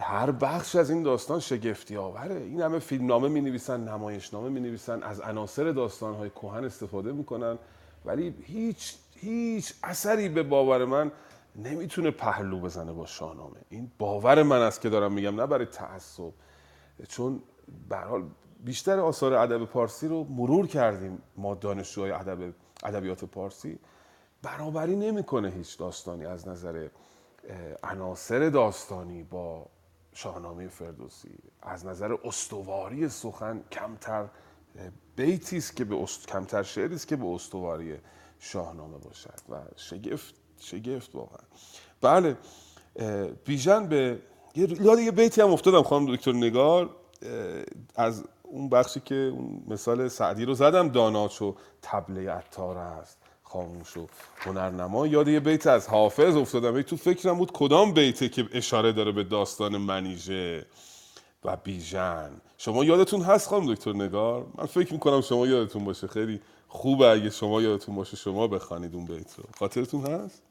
هر بخش از این داستان شگفتی آوره این همه فیلمنامه می نویسن نمایشنامه می نویسن از عناصر داستان های کهن استفاده می‌کنن. ولی هیچ هیچ اثری به باور من نمی‌تونه پهلو بزنه با شاهنامه. این باور من است که دارم میگم نه برای تعصب چون به حال بیشتر آثار ادب پارسی رو مرور کردیم ما دانشجوهای ادب ادبیات پارسی. برابری نمی‌کنه هیچ داستانی از نظر عناصر داستانی با شاهنامه فردوسی. از نظر استواری سخن کمتر بیتی است که به است... کمتر شعری است که به استواری شاهنامه باشد و شگفت شگفت واقعا. بله بیژن به یاد یه بیتی هم افتادم خانم دکتر نگار از اون بخشی که اون مثال سعدی رو زدم دانا چو طبله عطار است خاموش و هنرنما. یاد یه بیت از حافظ افتادم. تو فکرم بود کدام بیته که اشاره داره به داستان منیژه و بیژن. شما یادتون هست خانم دکتر نگار؟ من فکر می‌کنم شما یادتون باشه. خیلی خوبه. اگه شما یادتون باشه شما بخوانید اون بیت رو. خاطرتون هست؟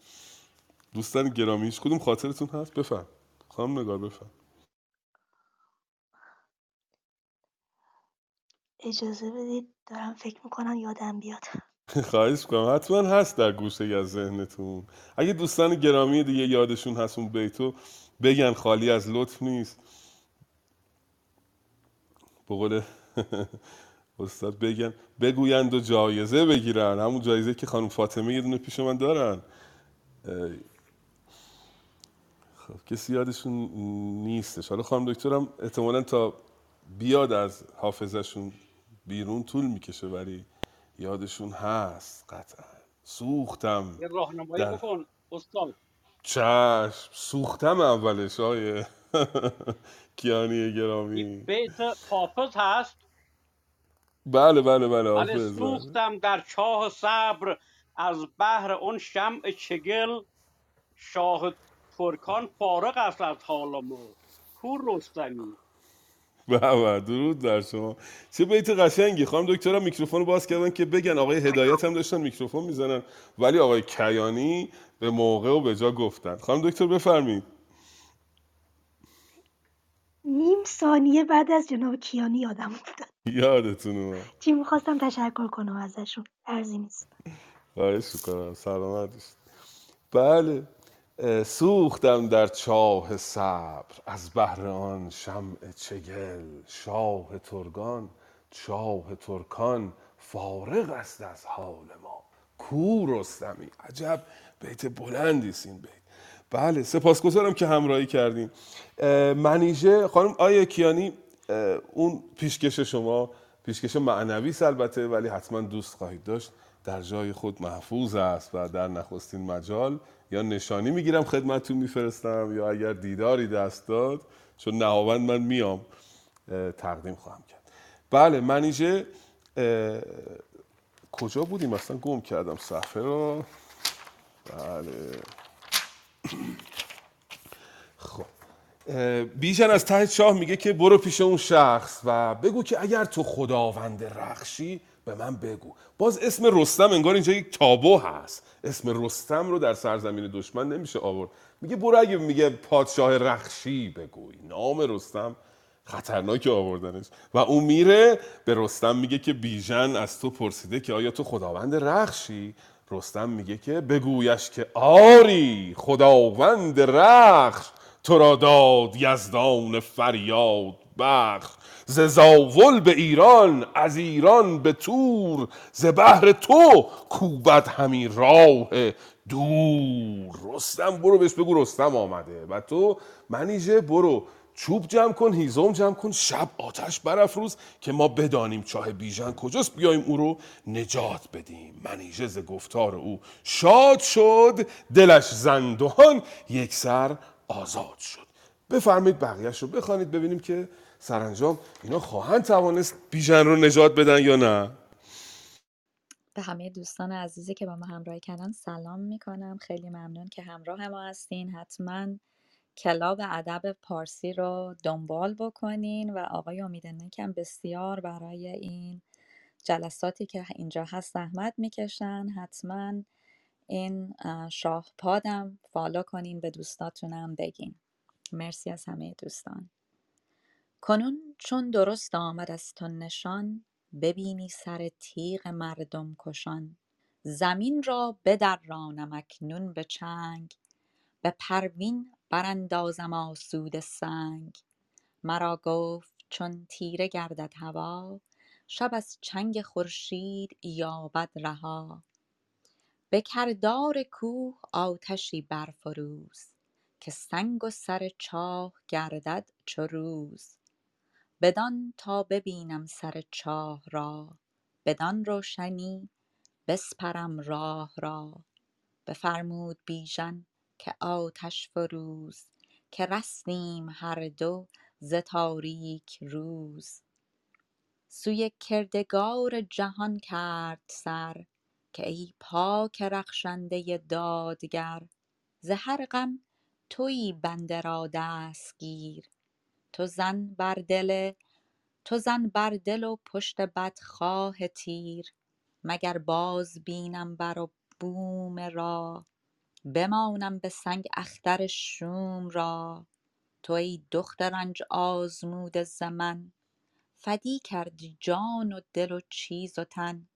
دوستان گرامی هیچ کدوم خاطرتون هست؟ بفهم. خانم نگار بفهم اجازه بدید دارم فکر می‌کنم یادم بیاد. خواهش کنم حتما هست در گوشه از ذهنتون. اگه دوستان گرامی دیگه یادشون هست اون بیتو بگن خالی از لطف نیست. به قول استاد بگن بگویند و جایزه بگیرن. همون جایزه که خانم فاطمه یه دونه پیش من دارن. خب کسی یادشون نیستش. حالا خانم دکترم احتمالا تا بیاد از حافظشون بیرون طول می‌کشه ولی یادشون هست قطعا. سوختم. یه راهنمایی بکن استاد. چشم. سوختم اولش های کیانی گرامی. بیت حافظ هست؟ بله بله بله بله حافظ بله. سوختم در چاه صبر از بحر اون شمع چگل. شاه ترکان فارغ است از حال ما. کور رستمی به به درود در شما. چه بیت قشنگی. خانم دکترم میکروفون رو باز کردن که بگن. آقای هدایت هم داشتن میکروفون می‌زنن. ولی آقای کیانی به موقع و به جا گفتن. خانم دکتر بفرمایید. نیم ثانیه بعد از جناب کیانی یادم افتاد. یادتون اومد. چی می‌خواستم تشکر کنم ازشون. ارزی نیست. خواهش سلامت. بله. سوختم در چاه صبر. از بهر آن شمع چگل. شاه ترگان شاه ترکان فارغ است از حال ما. کو رستمی عجب بیت بلندی است این بیت. بله سپاسگزارم که همراهی کردیم منیژه خانم آیه کیانی اون پیشکش شما پیشکش معنوی است البته ولی حتما دوست خواهید داشت. در جای خود محفوظ است و در نخستین مجال یا نشانی می‌گیرم خدمتتون میفرستم یا اگر دیداری دست داد چون نهاوند من میام تقدیم خواهم کرد. بله منیژه کجا بودیم؟ اصلا گم کردم صفحه رو. بله. خب بیژن از ته چاه میگه که برو پیش اون شخص و بگو که اگر تو خداوند رخشی به من بگو. باز اسم رستم انگار اینجا یک تابو هست. اسم رستم رو در سرزمین دشمن نمیشه آورد. میگه برو اگه میگه پادشاه رخشی بگوی نام رستم خطرناک آوردنش. و اون میره به رستم میگه که بیژن از تو پرسیده که آیا تو خداوند رخشی؟ رستم میگه که بگویش که آری خداوند رخش. تو را داد یزدان فریاد. بخش ز زاول به ایران از ایران به تور. ز بهر تو کوبد همی راه دور. رستم برو بهش بگو رستم آمده. و تو منیژه برو. چوب جمع کن هیزم جمع کن شب آتش برافروز که ما بدانیم چاه بیژن کجاست. بیایم او رو نجات بدیم. منیژه ز گفتار او شاد شد دلش زندهان یک سر آزاد شد. بفرمایید بقیهش رو بخوانید ببینیم که سرانجام اینا خواهند توانست بیژن رو نجات بدن یا نه؟ به همه دوستان عزیزی که با ما همراهی کردن سلام می‌کنم. خیلی ممنون که همراه ما هستین. حتما کلاب ادب پارسی رو دنبال بکنین و آقای امید نکم بسیار برای این جلساتی که اینجا هست زحمت می‌کشن. حتما این اه، شاه پادم فالو کنین به دوستاتونم بگین. مرسی از همه دوستان. کنون چون درست آمد از تو نشان ببینی سر تیغ مردم کشان. زمین را بدرانم اکنون به چنگ به پروین براندازم آسوده سنگ. مرا گفت چون تیره گردد هوا شب از چنگ خورشید یابد رها. به کردار کوه آتشی برفروز که سنگ و سر چاه گردد چو روز. بدان تا ببینم سر چاه را بدان روشنی بسپرم راه را. بفرمود بیژن که آتش فروز که رستیم هر دو ز تاریک روز. سوی کردگار جهان کرد سر که ای پاک رخشنده دادگر ز هر غم تویی بنده را دستگیر. تو زن بر دل تو زن بر دل و پشت بدخواه تیر. مگر باز بینم بر و بوم راه بمانم به سنگ اختر شوم را. تو ای دخت رنج آزموده ز من فدی کردی جان و دل و چیز و تن.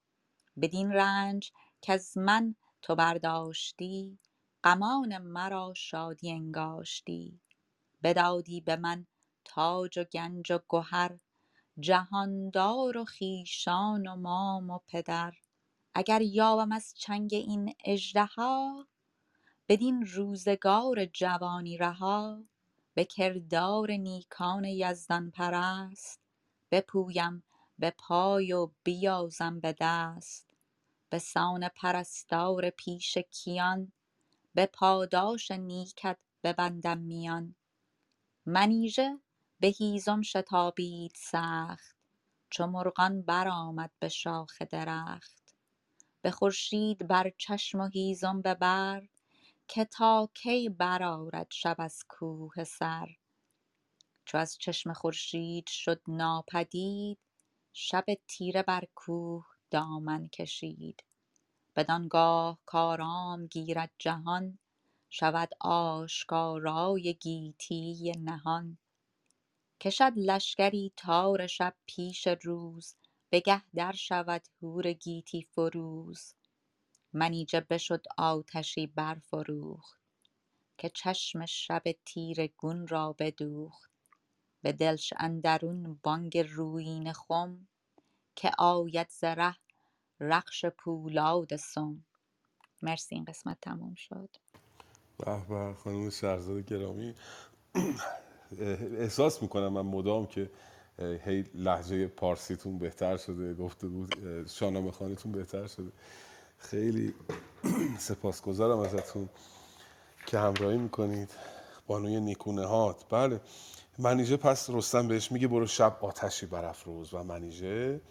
بدین رنج کز من تو برداشتی غمان مرا شادی انگاشتی. بدادی به من تاج و گنج و گهر جهاندار و خویشان و مام و پدر. اگر یابم از چنگ این اژدها بدین روزگار جوانی رها. به کردار نیکان یزدان پرست بپویم به پای و بیازم به دست. بسان پرستار پیش کیان به پاداش نیکت ببندم میان. منیژه به هیزم شتابید سخت چو مرغان برآمد به شاخ درخت. به خورشید بر چشم و هیزم به بر که تا کی برآرد شب از کوه سر. چو از چشم خورشید شد ناپدید شب تیره بر کوه دامن کشید. بدانگاه کآرام گیرد جهان شود آشکارای گیتی نهان. کشد لشکری تار شب پیش روز بگه در شود هور گیتی فروز. منیژه بشد آتشی برفروخت که چشم شب تیره گون را بدوخت. به دلش اندرون بانگ رویینه خم که آید ز ره رخش پولاد سم. مرسی این قسمت تموم شد. به به خانم شهرزاد گرامی. احساس می‌کنم من مدام که هی لحجه پارسیتون بهتر شده گفته بود شاهنامه خانیتون بهتر شده. خیلی سپاسگزارم ازتون که همراهی می‌کنید. بانوی نیکونهات بله. منیژه پس رستم بهش میگه برو شب آتشی برافروز. و منیژه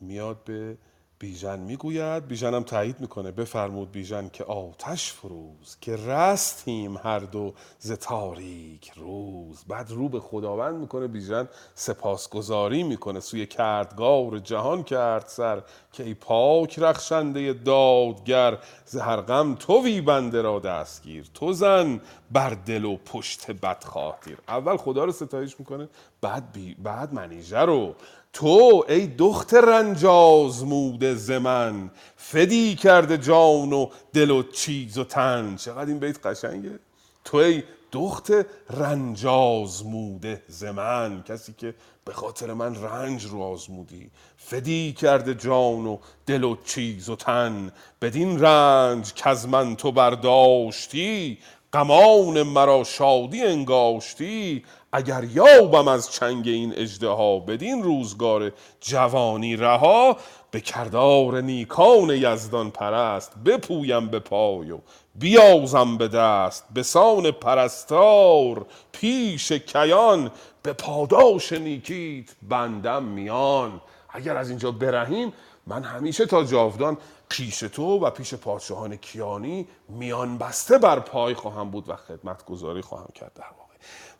میاد به بیژن می‌گوید بیژن هم تایید می‌کنه. بفرمود بیژن که آتش فروز که رستیم هر دو ز تاریک روز. بعد رو به خداوند می‌کنه بیژن سپاسگزاری می‌کنه. سوی کردگار جهان کرد سر که ای پاک رخشنده دادگر ز هر غم تویی بنده را دستگیر. تو زن بر دل و پشت بدخواه تیر اول خدا رو ستایش می‌کنه بعد بی... بعد منیژه رو. تو ای دختر رنج آزموده ز من فدی کرده جان و دل و چیز و تن. چقدر این بیت قشنگه؟ تو ای دخت رنج آزموده ز من کسی که به خاطر من رنج رو آزمودی. فدی کرده جان و دل و چیز و تن. بدین رنج از من تو برداشتی غمان مرا شادی انگاشتی. اگر یابم از چنگ این اژدها بدین روزگار جوانی رها به کردار نیکان یزدان پرست بپویم به پای و بیازم به دست به سان پرستار پیش کیان به پاداش نیکیت بندم میان. اگر از اینجا برهیم من همیشه تا جاودان پیش تو و پیش پادشاهان کیانی میان بسته بر پای خواهم بود و خدمت گذاری خواهم کرد. در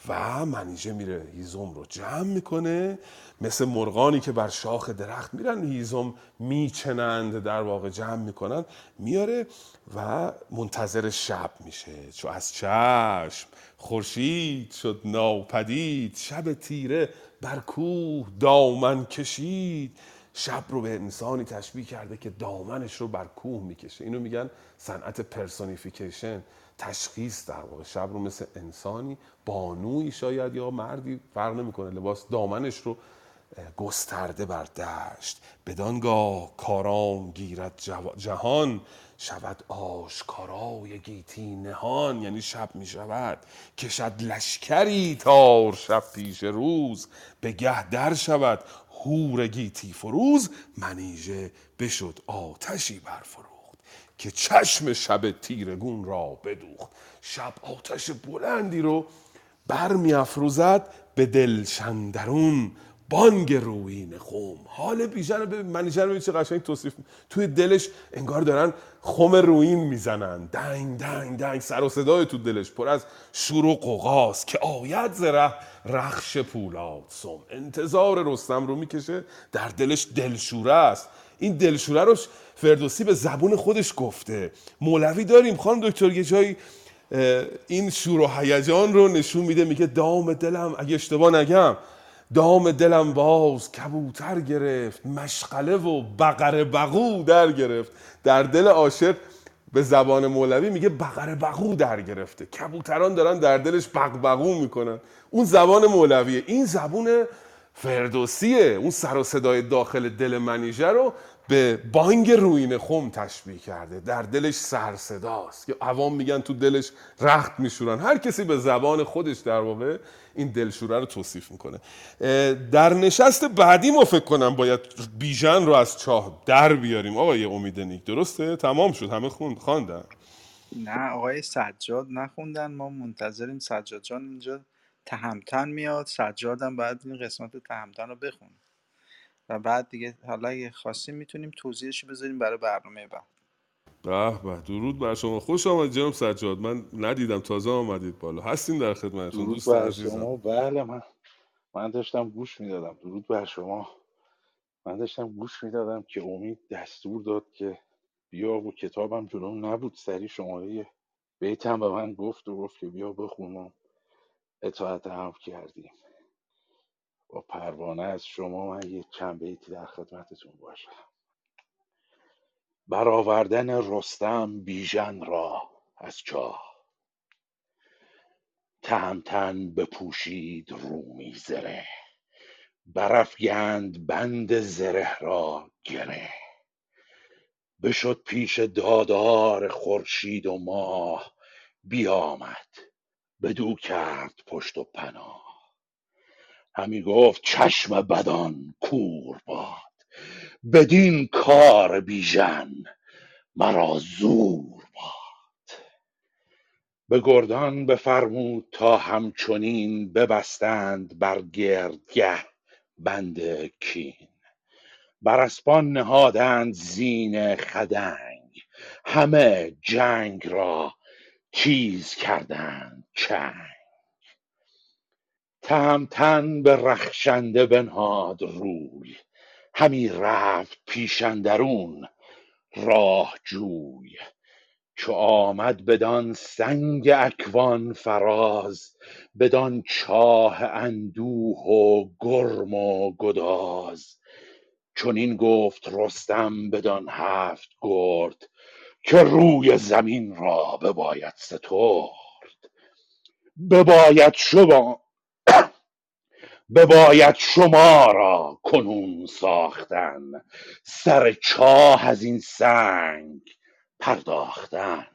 و منیژه میره هیزم رو جمع می‌کنه. مثل مرغانی که بر شاخ درخت میرن هیزم میچنند در واقع جمع می‌کنن میاره و منتظر شب میشه. چو از چشم خورشید شد ناپدید شب تیره بر کوه دامن کشید. شب رو به انسانی تشبیه کرده که دامنش رو بر کوه می‌کشه. اینو میگن صنعت personification. تشخیص در واقع. شب رو مثل انسانی بانویی شاید یا مردی فرق نمی‌کنه. لباس دامنش رو گسترده بر دشت. بدانگاه کارام گیرد جهان شود آشکارای گیتی نهان. یعنی شب می شود کشد لشکری تار شب پیش روز. به گه در شود هور گیتی فروز. منیژه بشد آتشی برفروخت که چشم شب تیرگون را بدوخت. شب آتش بلندی رو برمی افروزد به دلشندرون. بانگ روین خم. حال بیژن رو ببین چه قشنگ توصیف توی دلش انگار دارن خم روین می‌زنن. دنگ دنگ دنگ. سر و صدای تو دلش پر از شور و قوقاست که آید زره رخش پولاد سم. انتظار رستم رو می‌کشه در دلش دلشوره است. این دلشوره رو فردوسی به زبون خودش گفته. مولوی داریم خانم دکتر یه جایی این شور و هیجان رو نشون میده میگه دام دلم اگه اشتباه نگم دام دلم باز کبوتر گرفت مشغله و بقر بقو در گرفت. در دل عاشق به زبان مولوی میگه بقر بقو در گرفته. کبوتران دارن در دلش بقبقو می‌کنن. اون زبان مولویه. این زبون فردوسیه. اون سر و صدای داخل دل منیژه رو به بانگ روین خم تشبیه کرده. در دلش سر صداست. که عوام میگن تو دلش رخت میشورن. هر کسی به زبان خودش در واقع این دلشوره رو توصیف می‌کنه. در نشست بعدی ما فکر کنم باید بیژن رو از چاه در بیاریم. آقای امید نیک درسته؟ تمام شد. همه خوند خواندن؟ نه آقای سجاد نخوندن. ما منتظریم سجاد جان اینجا تهمتن میاد. سجادم بعد این قسمت تهمتن رو بخونه. و بعد دیگه حالا اگه خواستیم می‌تونیم توضیحش بذاریم برای برنامه بعد. به به درود بر شما. خوش آمد جناب سجاد. من ندیدم تازه آمدید بالا. هستیم در خدمتتون دوست بر عزیزم. شما. بله من من داشتم گوش می‌دادم. درود بر شما. من داشتم گوش می‌دادم که امید دستور داد که بیا و کتابم جلوم نبود. سری شماره بیتم به من گفت و گفت که بیا بخونم. اطاعت هم کردیم. با پروانه از شما من یه چند بیتی در خدمتتون باشم. برآوردن رستم بیژن را از چاه تهمتن بپوشید رومی زره. برافگند بند زره را گره. بشد پیش دادار خورشید و ماه. بیامد بدو کرد پشت و پناه. همی گفت چشم بدان کور باد بدین کار بیژن مرا زور باد. به گردان بفرمود تا همچنین ببستند بر گردگه بند کین. بر اسپان نهادند زین خدنگ همه جنگ را تیز کردند چنگ. تهمتن به رخشنده بنهاد روی. همی رفت پیش اندرون راه جوی. چو آمد بدان سنگ اکوان فراز بدان چاه اندوه و گرم و گداز. چنین گفت رستم بدان هفت گرد که روی زمین را بباید سترد. بباید بباید شما را کنون ساختن. سر چاه از این سنگ پرداختن.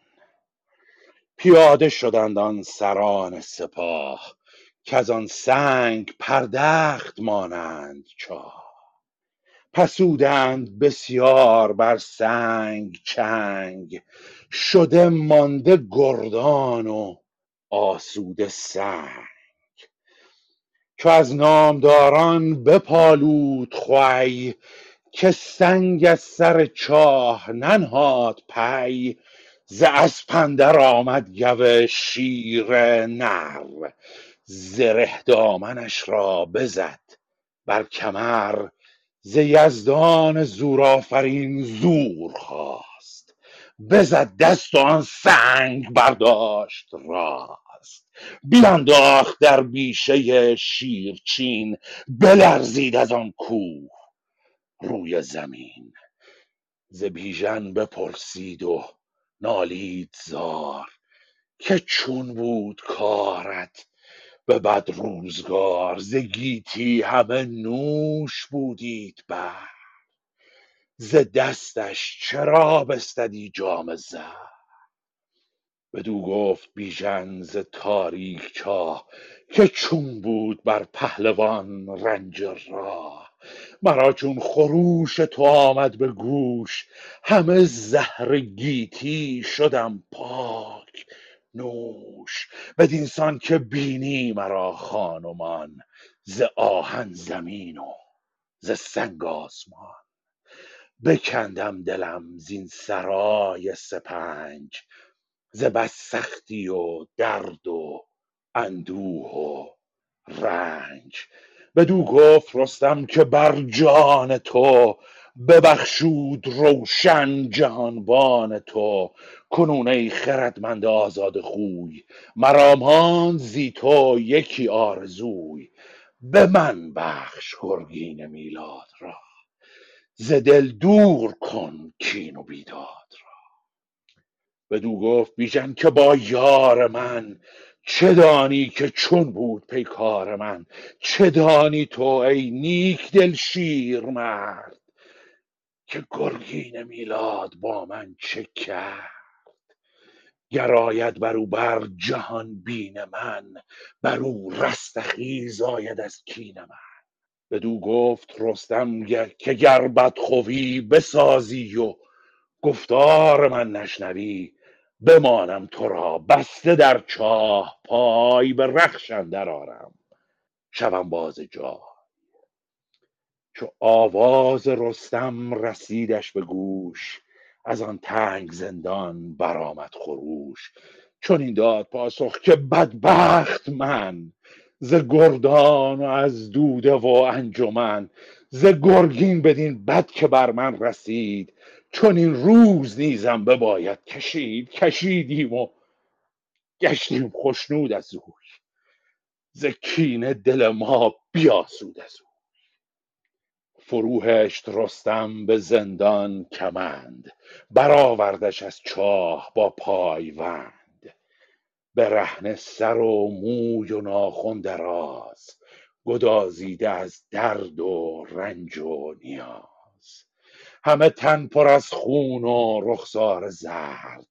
پیاده شدند آن سران سپاه که آن سنگ پردخت مانند چاه. پسودند بسیار بر سنگ چنگ. شده مانده گردان و آسوده سنگ. چو از نامداران بپالود خوی که سنگ از سر چاه ننهاد پی. ز اسپ اندر آمد گو شیر نر زره دامنش را بزد بر کمر. ز یزدان زورآفرین زور خواست بزد دست و آن سنگ برداشت راست. بینداخت در بیشه شیرچین بلرزید از آن کوه روی زمین. ز بیژن بپرسید و نالید زار که چون بود کارت؟ به بد روزگار ز گیتی همه نوش بودید بر. ز دستش چرا بستدی جام زر؟ بدو گفت بیژن ز تاریک چاه که چون بود بر پهلوان رنج راه. مرا چون خروش تو آمد به گوش همه زهر گیتی شدم پاک. نوش بدین سان که بینی مرا خان ز آهن زمین و ز سنگ آسمان. بکندم دلم زین سرای سپنج ز بس سختی و درد و اندوه و رنج. بدو گفت رستم که بر جان تو ببخشود روشن جهانبان تو. کنون ای خردمند آزاده خوی مرا ماند زی تو یکی آرزوی. به من بخش گرگین میلاد را ز دل دور کن کین و بیداد. بدو گفت بیژن که با یار من چه دانی که چون بود پیکار من؟ چه دانی تو ای نیک دل شیرمرد که گرگین میلاد با من چه کرد؟ گر آید بر او بر جهان بین من بر او رستخیز آید از کین من. بدو گفت رستم که گر بدخوی بسازی و گفتار من نشنوی بمانم تو را بسته در چاه پای به رخش اندر آرم. شوم باز جا چو آواز رستم رسیدش به گوش از آن تنگ زندان برآمد خروش. چنین داد پاسخ که بدبخت من ز گردان و از دوده و انجمن ز گرگین بدین بد که بر من رسید. چنین روز نیزم بباید کشید کشیدیم و گشتیم خشنود از او ز کینه دل ما بیاسود از او فروهشت رستم به زندان کمند برآوردش از چاه با پایوند. برهنه سر و موی و ناخن دراز گدازیده از درد و رنج و نیاز. همه تن پر از خون و رخسار زرد.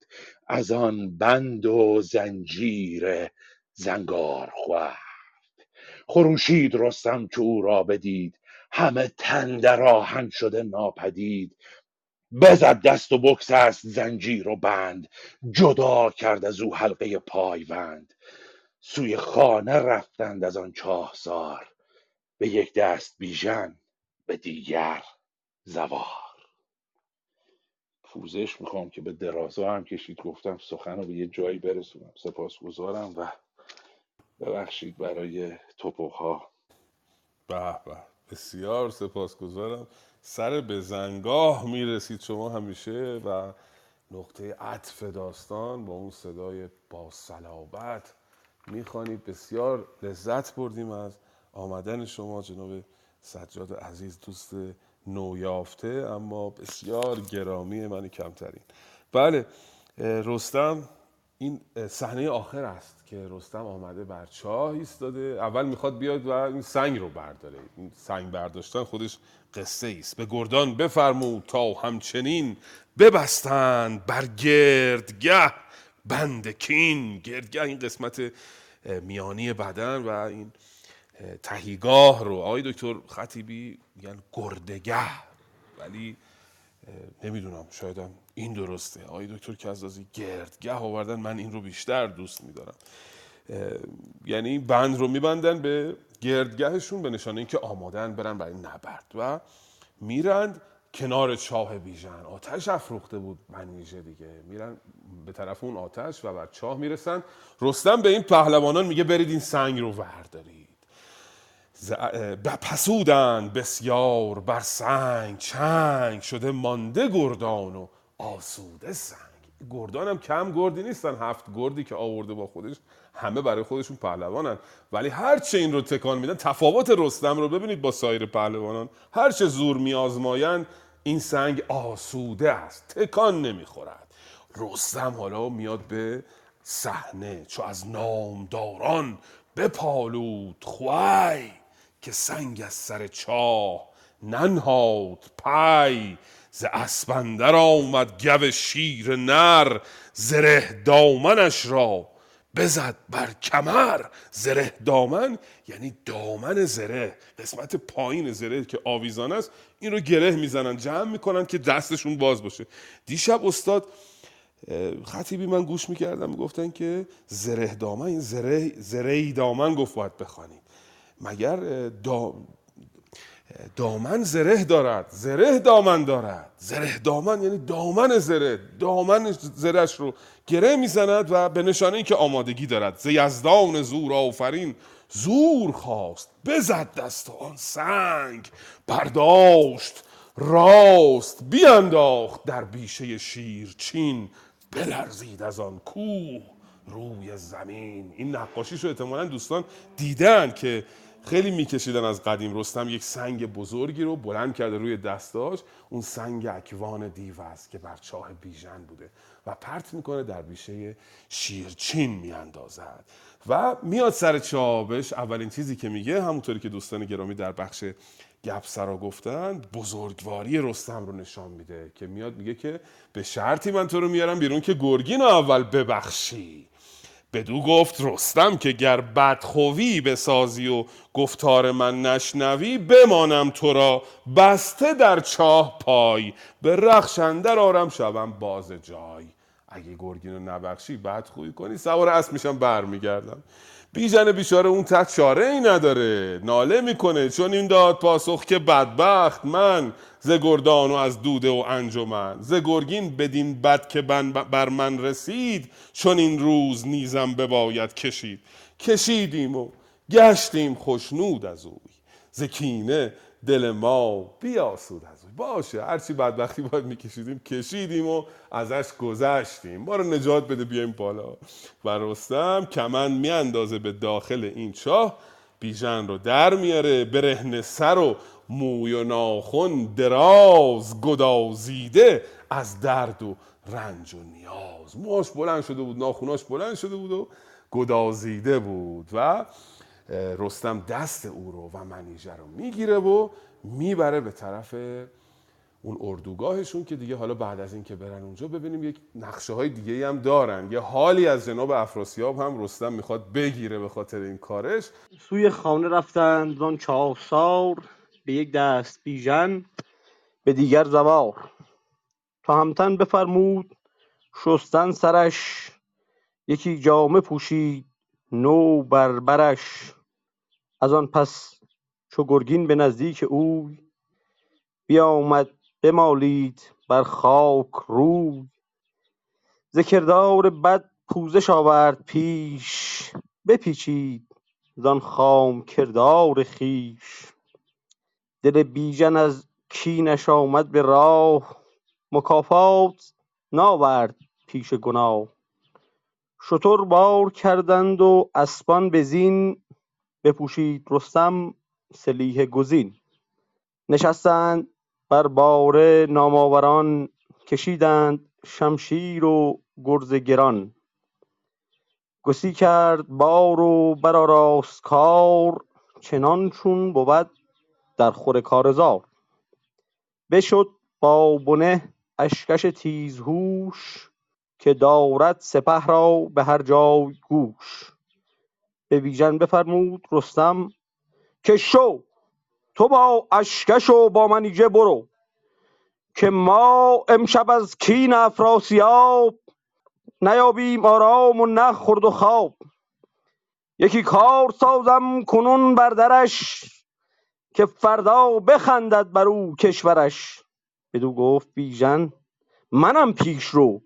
از آن بند و زنجیر زنگارخورد خروشید رستم چو او را بدید. همه تن در آهن شده ناپدید. بزد دست و بگسست زنجیر و بند. جدا کرد از او حلقه پایوند. سوی خانه رفتند از آن چاهسار. به یک دست بیژن به دیگر زوار. پوزش می‌خوام که به درازا هم کشید گفتم سخن رو به یه جایی برسونم. سپاسگزارم و ببخشید برای توپوها به به بسیار سپاسگزارم. سر به زنگاه می‌رسید شما همیشه و نقطه عطف داستان با اون صدای با صلابت می‌خوانید. بسیار لذت بردیم از آمدن شما جناب سجاد عزیز دوست نویافته اما بسیار گرامی من کمترین. بله رستم این صحنه آخر است که رستم آمده بر چاه ایستاده. اول می‌خواد بیاد و این سنگ رو برداره. این سنگ برداشتن خودش قصه است به گردان بفرمود تا همچنین ببستند بر گردگه بند کین. گردگه این قسمت میانی بدن و این تهیگاه رو. آقای دکتر خطیبی میگن گردگه. ولی نمی‌دونم شایدم این درسته. آقای دکتر کزازی گردگه آوردن من این رو بیشتر دوست میدارم. یعنی بند رو میبندن به گردگهشون به نشانه اینکه آمادن برن برای نبرد و میرند کنار چاه بیژن. آتش افروخته بود منیژه دیگه. میرن به طرف اون آتش و بر چاه می‌رسن. رستم به این پهلوانان میگه برید این سنگ رو وردارید. بپسودند بسیار بر سنگ چنگ شده مانده گردان و آسوده سنگ. گردان هم کم گردی نیستن هفت گردی که آورده با خودش همه برای خودشون پهلوانن. ولی هرچه این رو تکان میدن تفاوت رستم رو ببینید با سایر پهلوانان. هرچه زور میآزمایند این سنگ آسوده است تکان نمی‌خورد. رستم حالا میاد به صحنه چو از نامداران بپالود خوی. که سنگ از سر چاه ننهاد پی ز اسپندر آمد گو شیر نر زره دامنش را بزد بر کمر. زره دامن یعنی دامن زره قسمت پایین زره که آویزان است این رو گره می‌زنن جمع می‌کنن که دستشون باز باشه. دیشب استاد خطیبی من گوش می‌کردم می‌گفتن که زره دامن زره, زره دامن گفت باید بخوانید مگر دا دامن زره دارد زره دامن دارد. زره دامن یعنی دامن زره دامن زرهش رو گره می‌زند و به نشانه که آمادگی دارد. ز یزدان زور آفرین زور خواست بزد دست آن سنگ. برداشت راست بیانداخت در بیشه شیر چین بلرزید از آن کوه روی زمین. این نقاشیش رو احتمالا دوستان دیدن که خیلی میکشیدن از قدیم رستم یک سنگ بزرگی رو بلند کرده روی دستاش اون سنگ اکوان دیو است که بر چاه بیژن بوده و پرت می‌کنه در بیشه شیرچین میاندازد. و میاد سر چابش. اولین چیزی که میگه همونطوری که دوستان گرامی در بخش گپسرا گفتن بزرگواری رستم رو نشان میده که میاد میگه که به شرطی من تو رو میارم بیرون که گرگین رو اول ببخشی. بدو گفت رستم که گر بدخوی بسازی و گفتار من نشنوی بمانم تو را بسته در چاه پای به رخشندر آرم شوم باز جای. اگه گرگین رو نبخشی بدخویی کنی. سوار اسب میشم برمیگردم. بیژن بیچاره اون تحت چاره ای نداره. ناله می‌کنه. چون این داد پاسخ که بدبخت من ز گردان و از دوده و انجمن. ز گرگین بدین بد که بر من رسید چون این روز نیزم بباید کشید. کشیدیم و گشتیم خوشنود از اوی. ز کینه دل ما بیاسود از اوی. باشه هرچی بدبختی باید میکشیدیم کشیدیم و ازش گذشتیم. ما رو نجات بده بیایم بالا. و رستم کمن میاندازه به داخل این چاه. بیژن رو در میاره برهن سر و موی و ناخن دراز گدازیده از درد و رنج و نیاز. موهاش بلند شده بود ناخوناش بلند شده بود و گدازیده بود و رستم دست او رو و منیژه رو می‌گیره و می‌بره به طرف اون اردوگاهشون که دیگه حالا بعد از این که برن اونجا ببینیم یک نقشه های دیگه هم دارن. یه حالی از جناب افراسیاب هم رستم می‌خواد بگیره به خاطر این کارش. سوی خانه رفتند زان چهار سار به یک دست بیژن به دیگر زوار. تا همتن بفرمود شستن سرش یکی جامه پوشید نو بر برش. از آن پس چو گرگین به نزدیک اوی بیامد بمالید بر خاک روی. ز کردار بد پوزش آورد پیش بپیچید زان خام کردار خویش. دل بیژن از کینش آمد به راه مکافات ناورد پیش گناه. شتر بار کردند و اسپان به زین بپوشید رستم سلیح گزین. نشستند بر باره نامآوران کشیدند شمشیر و گرز گران. گسی کرد بار و برآراست کار چنان چون بود در خور کارزار. بشد با بنه اشکش تیزهوش که دارد سپه را به هر جای گوش. به بیژن بفرمود رستم که شو تو با اشکش و با منیژه برو که ما امشب از کین افراسیاب نیابیم آرام و نه خورد و خواب. یکی کار سازم کنون بر درش که فردا بخندد بر او کشورش. بدو گفت بیژن منم پیش رو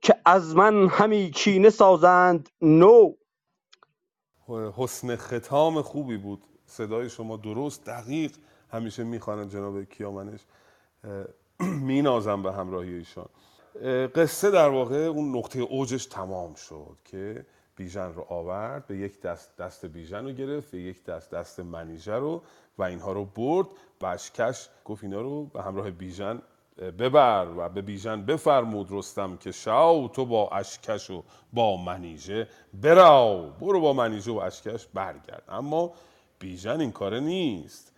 که از من همی کینه سازند نو. حسن ختام خوبی بود. صدای شما درست دقیق همیشه می‌خوانند جناب کیامنش مینازم به همراهی ایشان. قصه در واقع اون نقطه اوجش تمام شد که بیژن رو آورد به یک دست دست بیژن رو گرفت به یک دست دست منیژه رو و اینها رو برد. بشکش گفت اینا رو به همراه بیژن ببر و به بیژن بفرمود رستم که شاو تو با اشکش و با منیژه براو. برو با منیژه و اشکش برگرد. اما بیژن این کاره نیست.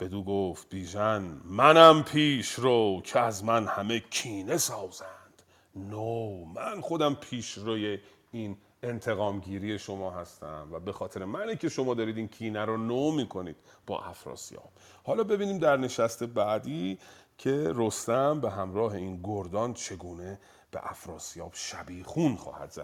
بدو گفت بیژن منم پیش رو که از من همه کینه سازند. نو من خودم پیش روی این انتقام گیری شما هستم و به خاطر منه که شما دارید این کینه رو نو می‌کنید با افراسیاب. حالا ببینیم در نشست بعدی که رستم به همراه این گردان چگونه به افراسیاب شبیخون خواهد زد.